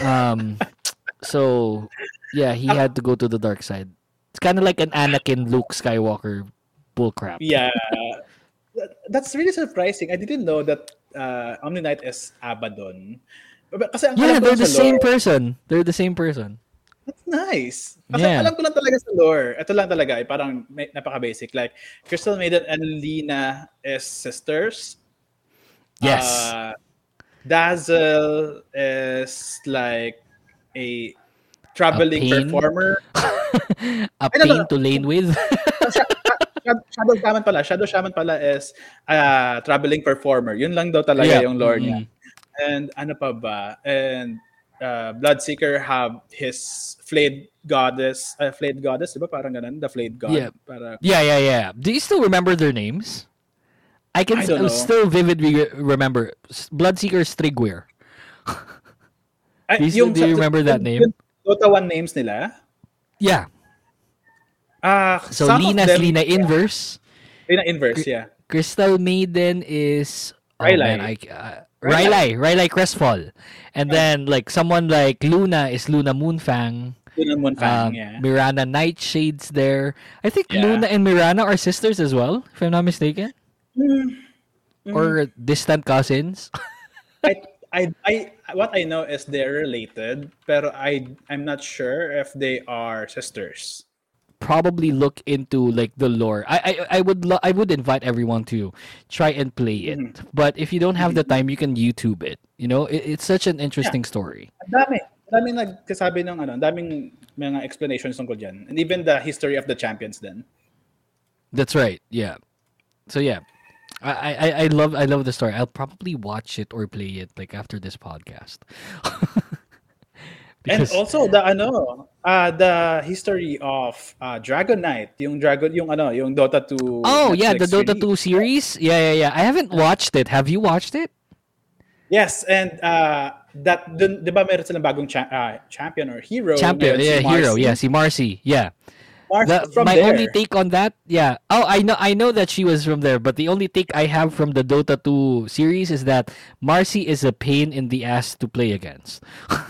Um (laughs) so yeah, he had to go to the dark side. It's kind of like an Anakin Luke Skywalker bullcrap. Yeah. That's really surprising. I didn't know that uh, Omni Knight is Abaddon. But- Kasi ang Yeah, they're the sa same lore, person. They're the same person. That's nice. Kasi Yeah. alam ko lang talaga sa lore. Ito lang talaga, eh, parang may- napaka-basic. Like, Crystal Maiden and Lina is sisters. Yes. Uh, Dazzle is like a traveling pain? performer. (laughs) a Ay, no, no, pain to lane with. (laughs) Shadow, Shaman pala. Shadow Shaman pala is uh, traveling performer. Yun lang daw talaga Yeah. yung lore niya. Mm. And ano pa ba? And uh, Bloodseeker have his flayed goddess, uh, flayed goddess, di ba? Parang ganun, the flayed god. Yeah. Para, yeah, yeah, yeah. Do you still remember their names? I can I don't s- know. still vividly re- remember Bloodseeker Strygwyr. Ay, Do you- do you remember that name? Dota 1 names nila. Yeah. Ah, So Lina's them- Lina inverse. Lina inverse, yeah. Crystal Maiden is oh Rylai. man, I, uh, Rylai. Rylai, Rylai Crestfall, and then like someone like Luna is Luna Moonfang. Yun ang one Um, yeah. Mirana Nightshade's there. I think Yeah. Luna and Mirana are sisters as well, if I'm not mistaken, Mm. or distant cousins. (laughs) I, I, I, what I know is they're related, but I, I'm not sure if they are sisters. Probably look into like the lore. I I, I would lo- I would invite everyone to try and play it. Mm-hmm. But if you don't have the time, you can YouTube it. You know, it, it's such an interesting story. Ang dami. Daming nagkasabi ng ano, daming mga explanations tungkol dyan. And even the history of the champions then. That's right. Yeah. So yeah, I, I I love I love the story. I'll probably watch it or play it like after this podcast. (laughs) And because also the ano, uh, the history of uh, Dragon Knight, yung Dragon, yung ano, yung Dota 2. oh yeah, the Netflix Dota release. Two series. Yeah yeah yeah. I haven't watched it. Have you watched it? Yes, and uh, that dun, 'di ba meron silang bagong cha- uh, champion or hero? Champion. Ngayon si Yeah, hero. Yeah, see Marcy. Yeah. Marci The- from my there. only take on that, yeah. Oh, I know, I know that she was from there, but the only take I have from the Dota 2 series is that Marci is a pain in the ass to play against. (laughs)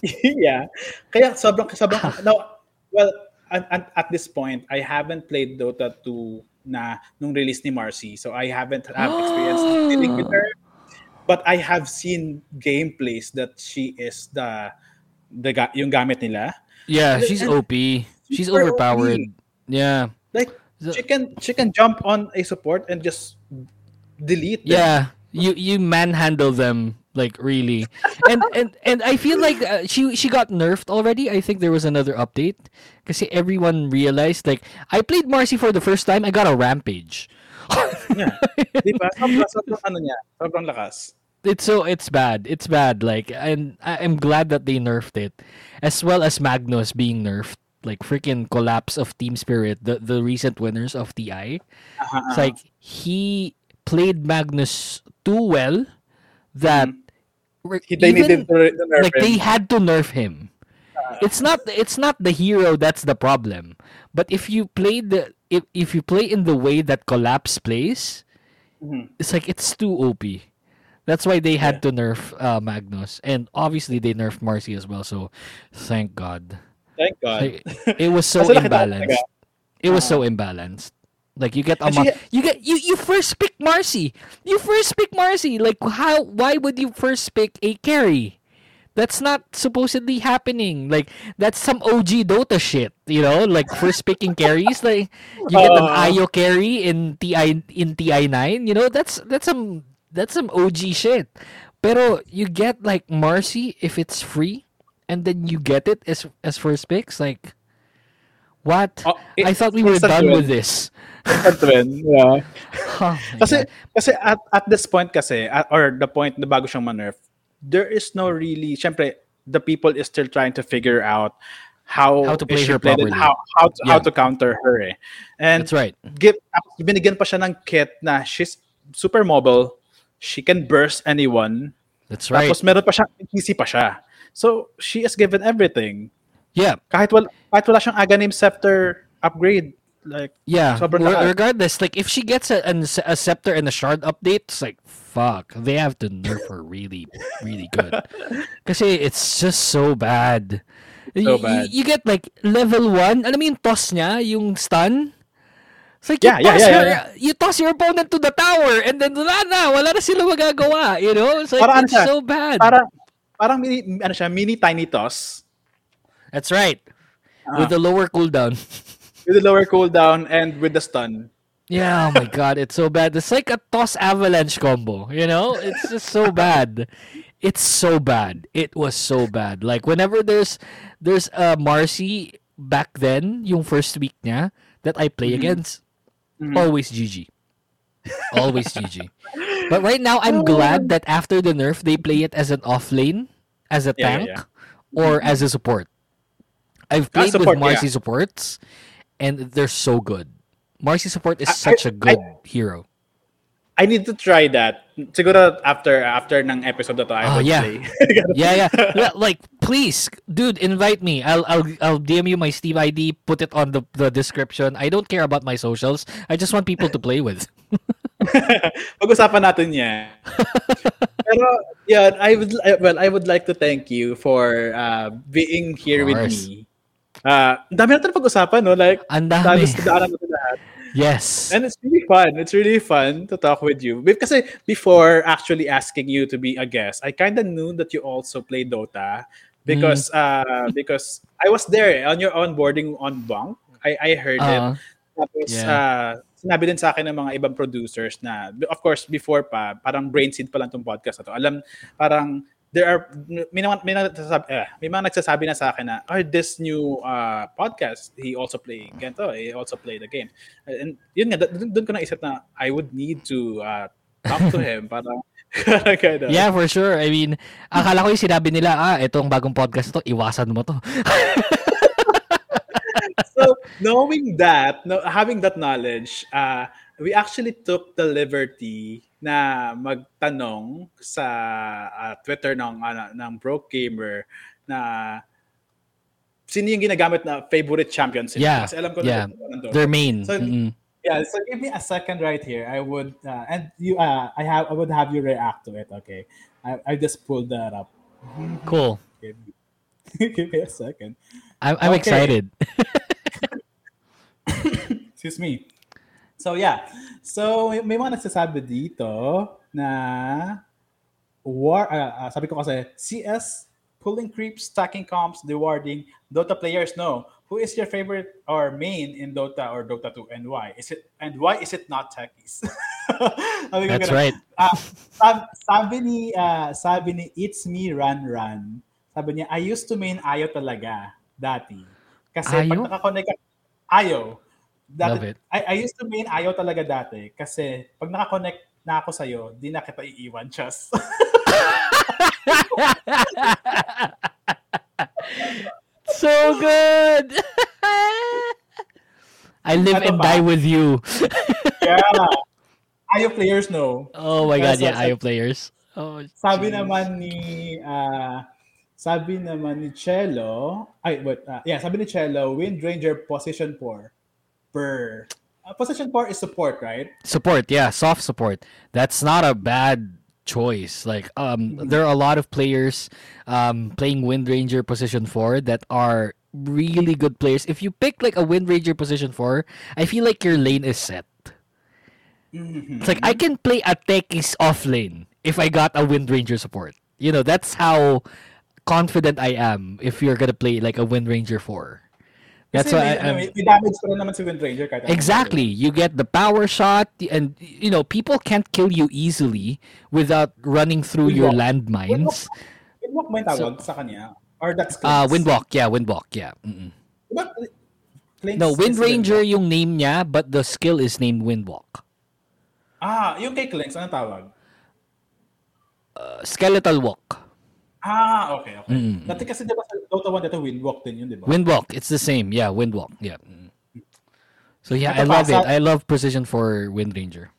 (laughs) yeah. Kaya sobrang sobrang (laughs) no, well at, at, at this point I haven't played Dota 2 na nung release ni Marci. So I haven't have (gasps) experience dealing with her. But I have seen gameplays that she is the the yung gamit nila. Yeah, she's And- OP. She's super overpowered. OP. Yeah. Like she can she can jump on a support and just delete them. Yeah, you you manhandle them like really, (laughs) and and and I feel like uh, she she got nerfed already. I think there was another update because everyone realized like I played Marci for the first time. I got a rampage. (laughs) Yeah. Di ba? Sobrang, sobrang ano niya, sobrang lakas. it's so it's bad. It's bad. Like and I'm glad that they nerfed it, as well as Magnus being nerfed. Like freaking Collapse of Team Spirit, the the recent winners of TI. Uh-huh. It's like he played Magnus too well that He- They even- needed to, nerf like they had to nerf him. It's not it's not the hero that's the problem. But if you play the if, if you play in the way that Collapse plays, Mhm. it's like it's too OP. That's why they had to nerf uh, Magnus, and obviously they nerfed Marci as well. So, thank God. Thank God. Like, it was so (laughs) Kasi nakita ko imbalanced. It was so imbalanced. Like you get a ma- you get you you first pick Marci. You first pick Marci. Like how why would you first pick a carry? That's not supposedly happening. Like that's some OG Dota shit, you know? Like first picking carries (laughs) like you get an Uh. Ayo carry in TI in TI9, you know? That's that's some that's some OG shit. Pero you get like Marci if it's free and then you get it as as first picks like what? Oh, it- I thought we were done with this. Win, yeah. (laughs) Oh Kasi, God. kasi at, at this point kasi, at, or the point na bago siyang ma-nerf, there is no really, syempre, the people is still trying to figure out how, How to play her properly. how, how, to, how to counter her eh. And That's right. give, binigyan pa siya ng kit na she's super mobile, she can burst anyone, That's right. tapos meron pa siya, easy pa siya. So, she is given everything. yeah. Kahit wala, kahit wala siyang Aghanim Scepter upgrade, like, Yeah. Re- regardless, like if she gets a, a scepter and a shard update, it's like fuck. They have to nerf her really, really good. (laughs) Because it's just so bad. So bad. You, get like level one. Alam mo yung toss niya, yung stun. It's like Yeah, you yeah, toss yeah, her, yeah, you toss your opponent to the tower, and then wala na, wala na sila magagawa. You know, it's like it's siya, so bad. parang, parang mini, ano siya, mini tiny toss. That's right. Ah. With the lower cooldown. (laughs) with the lower cooldown and with the stun. Yeah, oh my god, it's so bad. It's like a toss avalanche combo, you know? It's just so (laughs) bad. It's so bad. It was so bad. Like whenever there's there's a Marci back then, yung first week niya that I play against, always GG. Always GG. (laughs) But right now I'm oh. glad that after the nerf they play it as an off lane, as a Yeah, yeah, tank, yeah. or as a support. I've played support, with Marci yeah. supports and they're so good. Marci support is I- such a I- good hero. I need to try that. Siguro after after ng episode na to, I Oh, yeah. play. (laughs) Yeah, yeah. (laughs) Yeah, Like, please, dude, invite me. I'll, I'll, I'll DM you my Steam ID. Put it on the, the description. I don't care about my socials. I just want people to (laughs) play with. (laughs) Pag-usapan natin yan. (laughs) Pero, yeah, I would, well, I would like to thank you for uh, being here with me. Uh, ang dami natin pag-usapan, no? Like, Ang dami. halos daanan natin lahat. Yes. And it's really fun. It's really fun to talk with you. Be- Kasi before actually asking you to be a guest, I kind of knew that you also play Dota because uh (laughs) because I was there on your onboarding on Bunk. I I heard it. Uh, Tapos yeah. uh, sinabi din sa akin ng mga ibang producers na of course before pa parang brain seed pa lang tong podcast na to. Alam parang there are may mga, may, nagsasabi, eh, may mga nagsasabi na sa akin na oh, this new uh, podcast he also play ganito he also play the game and yun nga doon ko naisip na I would need to uh, talk to him para kind of yeah, for sure. I mean, akala ko yung sinabi nila, ah, itong bagong podcast to, iwasan mo to. (laughs) knowing that, no, having that knowledge, uh, we actually took the liberty na magtanong sa uh, Twitter ng ano, ng Broke Gamer na sino yung ginagamit na favorite champions nila. Yeah, Kasi alam ko yeah. na. Their main. So, Mm-mm. Yeah, so give me a second right here. I would uh, and you uh, I have I would have you react to it. Okay, I, I just pulled that up. Cool. Give me, (laughs) give me a second. I'm, I'm Okay. excited. (laughs) Excuse me. So yeah. So may, mga nagsasabi dito na war ah, ah, sabi ko kasi CS pulling creeps, stacking comps, rewarding Dota players no. Who is your favorite or main in Dota or Dota 2 and why? Is it and why is it not techies? (laughs) That's ganun. right. Ah, sab- sabi ni ah, sabi ni It's Me Run Run. Sabi niya I used to main Ayo talaga dati. Kasi Ayo? pag nakakonect ka Ayo. Dati, Love it. I, I used to main Ayo talaga dati kasi pag nakakonect na ako sa'yo, di na kita iiwan, Chas. (laughs) so good. (laughs) I live Ano and pa? die with you. (laughs) yeah. Ayo players know. Oh my god, yeah, Ayo players. Oh, Sabi jeez. naman ni ah, sabi naman ni Cello, ay wait, ah, yeah, sabi ni Cello, Wind Ranger position 4 per ah, position 4 is support, right? support, yeah, soft support. That's not a bad choice. Like, um, there are a lot of players um playing Wind Ranger position four that are really good players. If you pick like a Wind Ranger position four, I feel like your lane is set. It's like I can play a Techies off lane if I got a Wind Ranger support. You know, that's how confident I am if you're gonna play like a Wind Ranger 4. That's why I, ano, I'm, may, may damage pa naman si Wind Ranger kahit Exactly. You get the power shot, and you know people can't kill you easily without running through your landmines. Windwalk mo yung tawag sa kanya? Or that's Uh, windwalk, yeah, windwalk, yeah. Mm-mm. Diba, No, Wind Ranger Windwalk? yung name niya, but the skill is named Windwalk. Ah, yung kay Clinkz, anong tawag? Uh, skeletal Walk. Ah, okay, okay. Mm, mm, Dati kasi diba sa Dota 1 dito, Windwalk din yun, di ba? Windwalk, it's the same. Yeah, Windwalk. Yeah. Mm. So yeah, I Ito pa, love it. I love precision for Wind Ranger.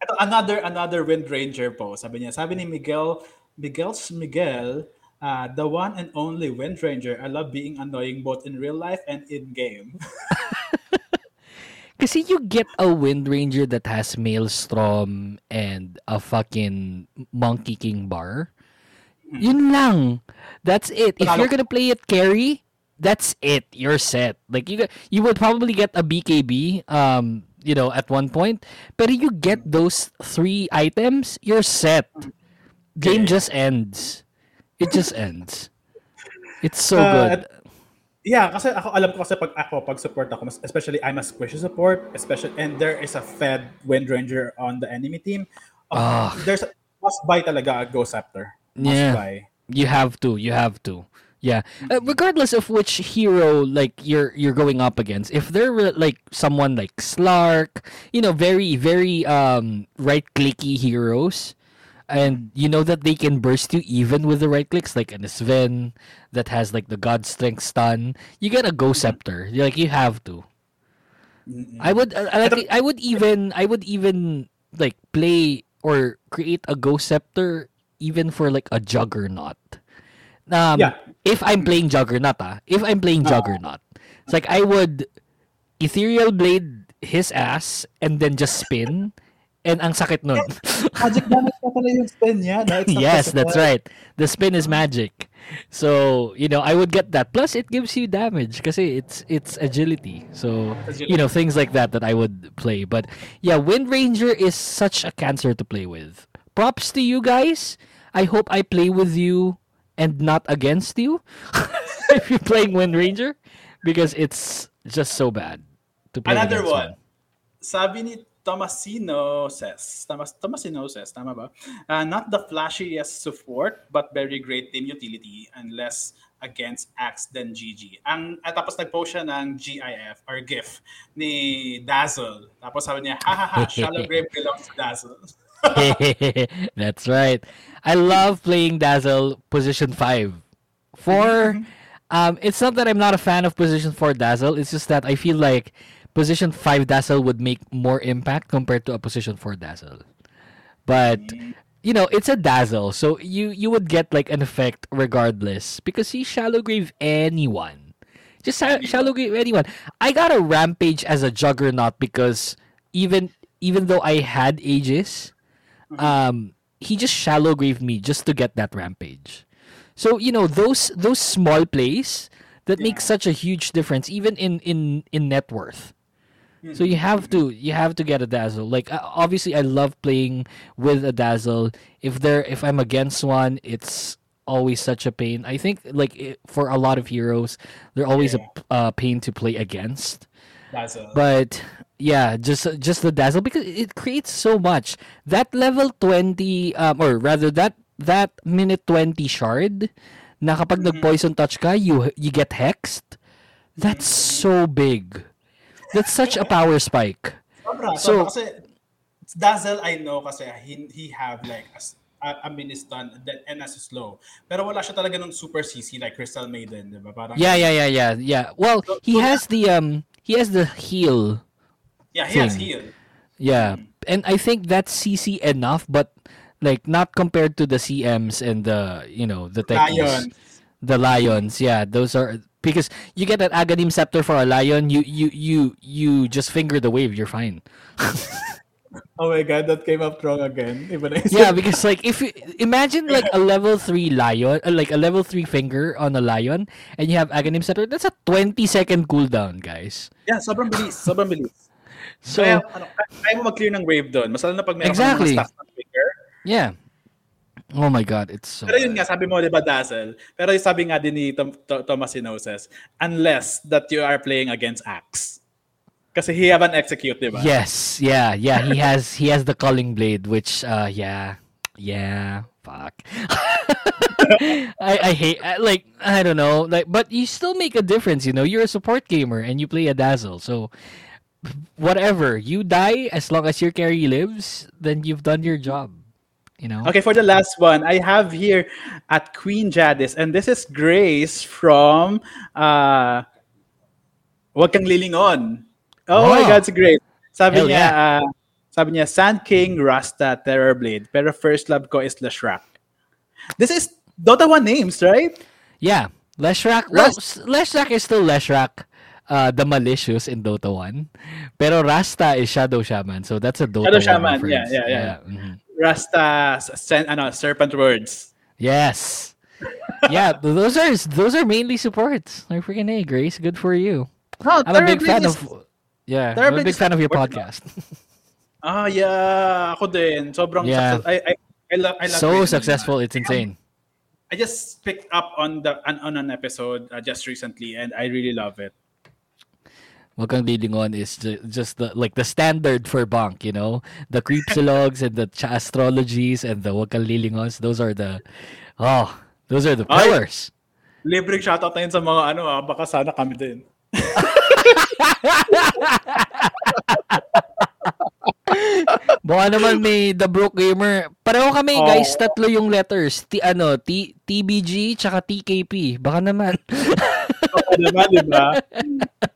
Ito, another another Wind Ranger po. Sabi niya, sabi ni Miguel, Miguel's Miguel, uh, the one and only Wind Ranger. I love being annoying both in real life and in game. (laughs) Kasi you get a Wind Ranger that has Maelstrom and a fucking Monkey King bar. Yun lang. That's it. If you're gonna play it carry, that's it. You're set. Like you, you would probably get a BKB, um, you know, at one point. But you get those three items, you're set. Game Okay. just ends. It just ends. It's so Uh, good. Yeah, kasi ako alam ko kasi pag ako pag support ako, mas- especially I'm a squishy support, especially and there is a fed Wind Ranger on the enemy team. Uh, Ah. there's a, must buy talaga a Ghost Scepter. Must Yeah. buy. You have to. You have to. Yeah. Uh, regardless of which hero like you're you're going up against, if they're re- like someone like Slark, you know, very very um right clicky heroes, and you know that they can burst you even with the right clicks, like an Sven that has like the God Strength stun, you get a Ghost Scepter. You're Like you have to. I would I, I like I would even I would even like play or create a Ghost Scepter even for like a Juggernaut. Um, Yeah. if I'm playing Juggernaut, ah, if I'm playing Juggernaut, it's like I would Ethereal Blade his ass and then just spin, and ang sakit nun. Magic damage pala yung spin niya. no? (laughs) Yes, that's right. The spin is magic. So, you know, I would get that. Plus it gives you damage kasi it's it's agility. So, you know, things like that that I would play. But yeah, Wind Ranger is such a cancer to play with. Props to you guys. I hope I play with you and not against you (laughs) if you're playing Wind Ranger because it's just so bad to play Another against one. Sabi ni Tomasino says, Tomas, Tomasino says, tama ba? Uh, not the flashiest support, but very great team utility unless against Axe then GG. Ang, at tapos nag-post siya ng GIF or GIF ni Dazzle. Tapos sabi niya, ha ha ha, Shallow (laughs) Grave belongs to Dazzle. (laughs) (laughs) That's right. I love playing Dazzle position five. For um, it's not that I'm not a fan of position four Dazzle. It's just that I feel like position five Dazzle would make more impact compared to a position four Dazzle. But you know, it's a Dazzle, so you you would get like an effect regardless because he shallow grave anyone. Just sha- shallow grave anyone. I got a rampage as a juggernaut because even even though I had Aegis, um, he just shallow grave me just to get that rampage. So you know those those small plays that make such a huge difference, even in in in net worth. So you have to you have to get a dazzle. Like uh, obviously, I love playing with a dazzle. If there if I'm against one, it's always such a pain. I think like it, for a lot of heroes, they're always a uh, pain to play against. Dazzle. But yeah, just just the dazzle because it creates so much. That level 20 um or rather that that minute 20 shard na kapag nag-poison touch ka, you you get hexed. That's so big. That's such a power spike. Sobra, So- sobra. Kasi Dazzle, I know kasi he, he have like a, a, a stun that, and as slow. Pero wala siya talaga nung super CC like Crystal Maiden, di ba? Parang, Yeah, yeah, yeah, yeah, yeah. Well, he so has the um he has the heal. Yeah, he has thing. heal. Yeah. Hmm. And I think that's CC enough but like not compared to the CMs and the, you know, the techies. Lion. The lions, yeah, those are because you get an Aghanim scepter for a lion, you you you you just finger the wave, you're fine. (laughs) Oh my god, that came up wrong again. Na Yeah, because like if you imagine like a level three lion, uh, like a level three finger on a lion, and you have Aghanim scepter, that's a twenty second cooldown, guys. Yeah, sobrang bilis. Sobrang bilis. (laughs) So Kaya, ano, kaya mo mag-clear ng wave doon. Mas lalo na pag meron Exactly. ka ng finger. yeah. Oh my god, it's so. Pero yun nga, sabi mo, di ba, Dazzle? Pero yung sabi nga din ni Tom, Tom, Thomas Hinoses, unless that you are playing against Axe. Kasi he have an execute, di ba? Yes, yeah, yeah. He (laughs) has he has the culling blade, which uh yeah, yeah. Fuck. (laughs) I I hate I, like I don't know like, but you still make a difference. You know, you're a support gamer and you play a dazzle, so whatever you die as long as your carry lives, then you've done your job. You know. Okay, for the last one, I have here at Queen Jadis, and this is Grace from uh, Huwag Kang Lilingon. Oh, my Oh. God, it's great. Sabi Hell niya, uh, sabi niya, Sand King, Rasta, Terror Blade, pero first love ko is Leshrac. This is Dota 1 names, right? Yeah, Leshrac. Well, Leshrac is still Leshrac, uh, the malicious in Dota 1. Pero Rasta is Shadow Shaman, so that's a Dota Shadow 1 Shaman, yeah, reference. yeah, yeah. mhm. Rasta, sen, ano, Serpent Wards. Yes. (laughs) yeah, those are those are mainly supports. Like freaking A, Grace. Good for you. No, I'm a big fan is, of. Yeah, Terror I'm a big fan of your podcast. (laughs) Ah, yeah. Ako din. Sobrang Yeah. success. I, I, I love, I love so Grace successful, it's insane. I just picked up on the on, on an episode uh, just recently, and I really love it. Wag kang lilingon is ju- just the like the standard for Bunk, you know? The creepsilogs and the cha- astrologies and the wag kang lilingons, those are the oh, those are the Ay! pillars. Libreng shoutout na yun sa mga ano ah, baka sana kami din. (laughs) Baka naman may The Broke Gamer. Pareho kami, Oo. guys. Tatlo yung letters. T, ano, T, TBG, tsaka TKP. Baka naman. (laughs) Oo naman, di ba?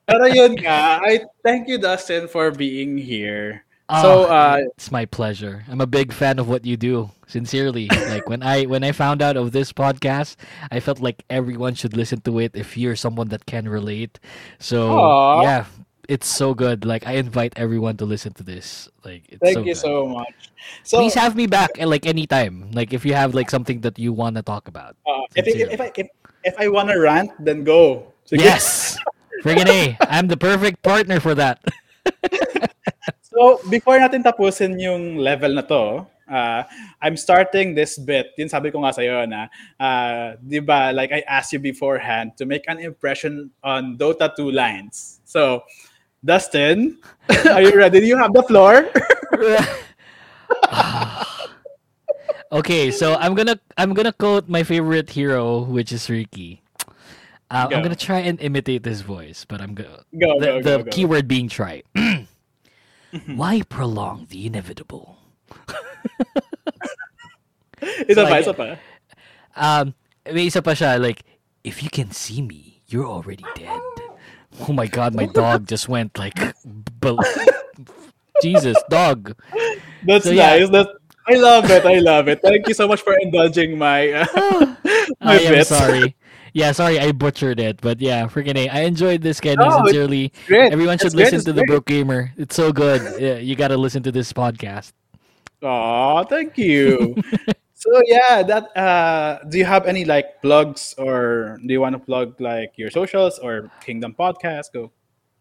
Pero yun nga, I thank you Dustin for being here. So, Ah, uh, it's my pleasure. I'm a big fan of what you do. Sincerely, like when I when I found out of this podcast, I felt like everyone should listen to it if you're someone that can relate. So Aw. yeah, it's so good. Like I invite everyone to listen to this. Like it's thank so you good. so much. So, Please have me back at like anytime. Like if you have like something that you want to talk about. uh, if, if, if, I, if, if I wanna rant, then go. Sige. Yes. Friggin' A. I'm the perfect partner for that. (laughs) So, before natin tapusin yung level na to, uh, I'm starting this bit. Yun sabi ko nga sa'yo na, uh, di ba, like I asked you beforehand to make an impression on Dota 2 lines. So, Dustin, are you ready? Do you have the floor? (laughs) okay, so I'm gonna I'm gonna quote my favorite hero, which is Riki. Uh, Go. I'm gonna try and imitate his voice, but I'm gonna Go, the, go, the go, go. keyword being try. (clears throat) Why prolong the inevitable? (laughs) isa So, pa, I isa pa. Um, may isa pa siya, like, if you can see me, you're already dead. Oh my god, my dog just went like, Jesus, dog. That's So, yeah. nice. That's, I love it. I love it. Thank you so much for indulging my, uh, (sighs) (laughs) my I am bits. sorry. Yeah, sorry, I butchered it, but yeah, freaking A. I enjoyed this, Kenny. No, sincerely, everyone should listen to the. Broke Gamer. It's so good. Yeah, you got to listen to this podcast. Aw, thank you. (laughs) so yeah, that uh do you have any like plugs or do you want to plug like your socials or Kingdom Podcast? Go.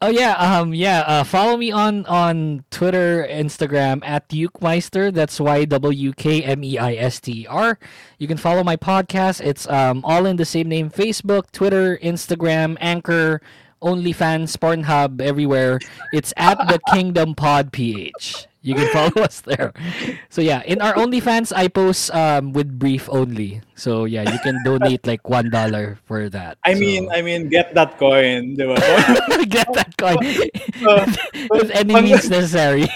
Oh yeah, um, yeah. Uh, follow me on on Twitter, Instagram at Ukemeister. That's Y W K M E I S T R. You can follow my podcast. It's um all in the same name: Facebook, Twitter, Instagram, Anchor, OnlyFans, Pornhub, everywhere. It's at the Kingdom Pod PH. You can follow us there. So yeah, in our OnlyFans, I post um with brief only. So yeah, you can donate like one dollar for that. I mean, So- I mean, get that coin, di ba? (laughs) get that coin (laughs) Uh, (laughs) with any pang- means necessary.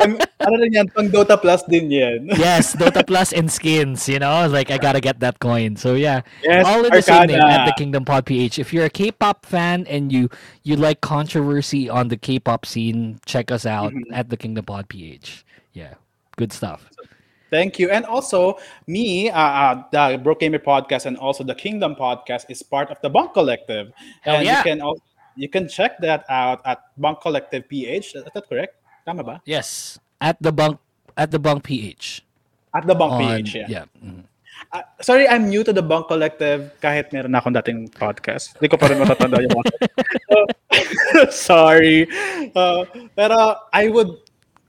Ano rin yan, pang Dota Plus din yan. (laughs) yes, Dota Plus and skins, you know, like I gotta get that coin. So yeah, Yes, all in the same name at the Kingdom Pod PH. If you're a K-pop fan and you you like controversy on the K-pop scene, check us out Mm-hmm. at the Kingdom Pod PH. Yeah, good stuff. Thank you. And also, me, uh, uh, the Podcast and also the Kingdom Podcast is part of the Bunk Collective. Hell and yeah. you can al- you can check that out at Bunk Collective PH. Is that correct? Tama ba? Yes, at the bunk at the bunk PH. At the Bunk On, PH, yeah. yeah. mhm. Ah, sorry, I'm new to the Bunk Collective kahit meron na akong dating podcast. Hindi ko pa rin matatanda yung. Uh, (laughs) (laughs) sorry. Uh, pero I would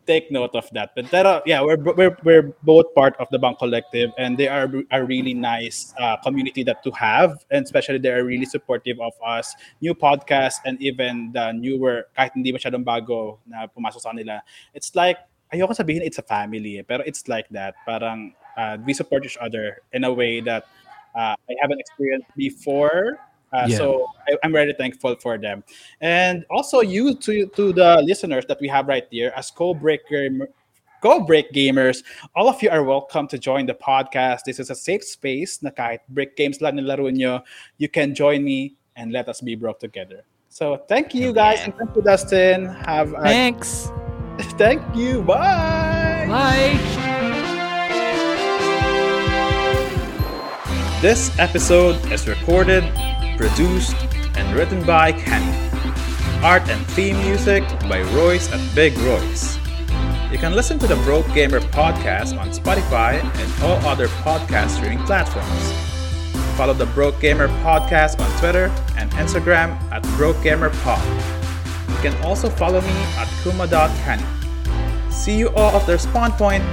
take note of that. But pero, yeah, we're, we're, we're both part of the Bunk Collective and they are a really nice uh, community that to have. And especially they are really supportive of us. New podcasts and even the newer, kahit hindi masyadong bago na pumasok sa nila. It's like, ayoko sabihin it's a family, eh, pero it's like that. Parang uh, we support each other in a way that uh, I haven't experienced before. Uh, Yeah. So I, I'm very thankful for them, and also you to to the listeners that we have right here as co-breaker. Go Break Gamers, all of you are welcome to join the podcast. This is a safe space na kahit break games lang nilaro nyo, you can join me and let us be broke together. So thank you guys and thank you Dustin. Have a, Thanks. (laughs) thank you. Bye. Bye. This episode is recorded, produced, and written by Kenny. Art and theme music by Roice at Big Roice. You can listen to the Broke Gamer podcast on Spotify and all other podcast streaming platforms. Follow the Broke Gamer podcast on Twitter and Instagram at Broke Gamer Pod. You can also follow me at kuma.kenny. See you all at the spawn point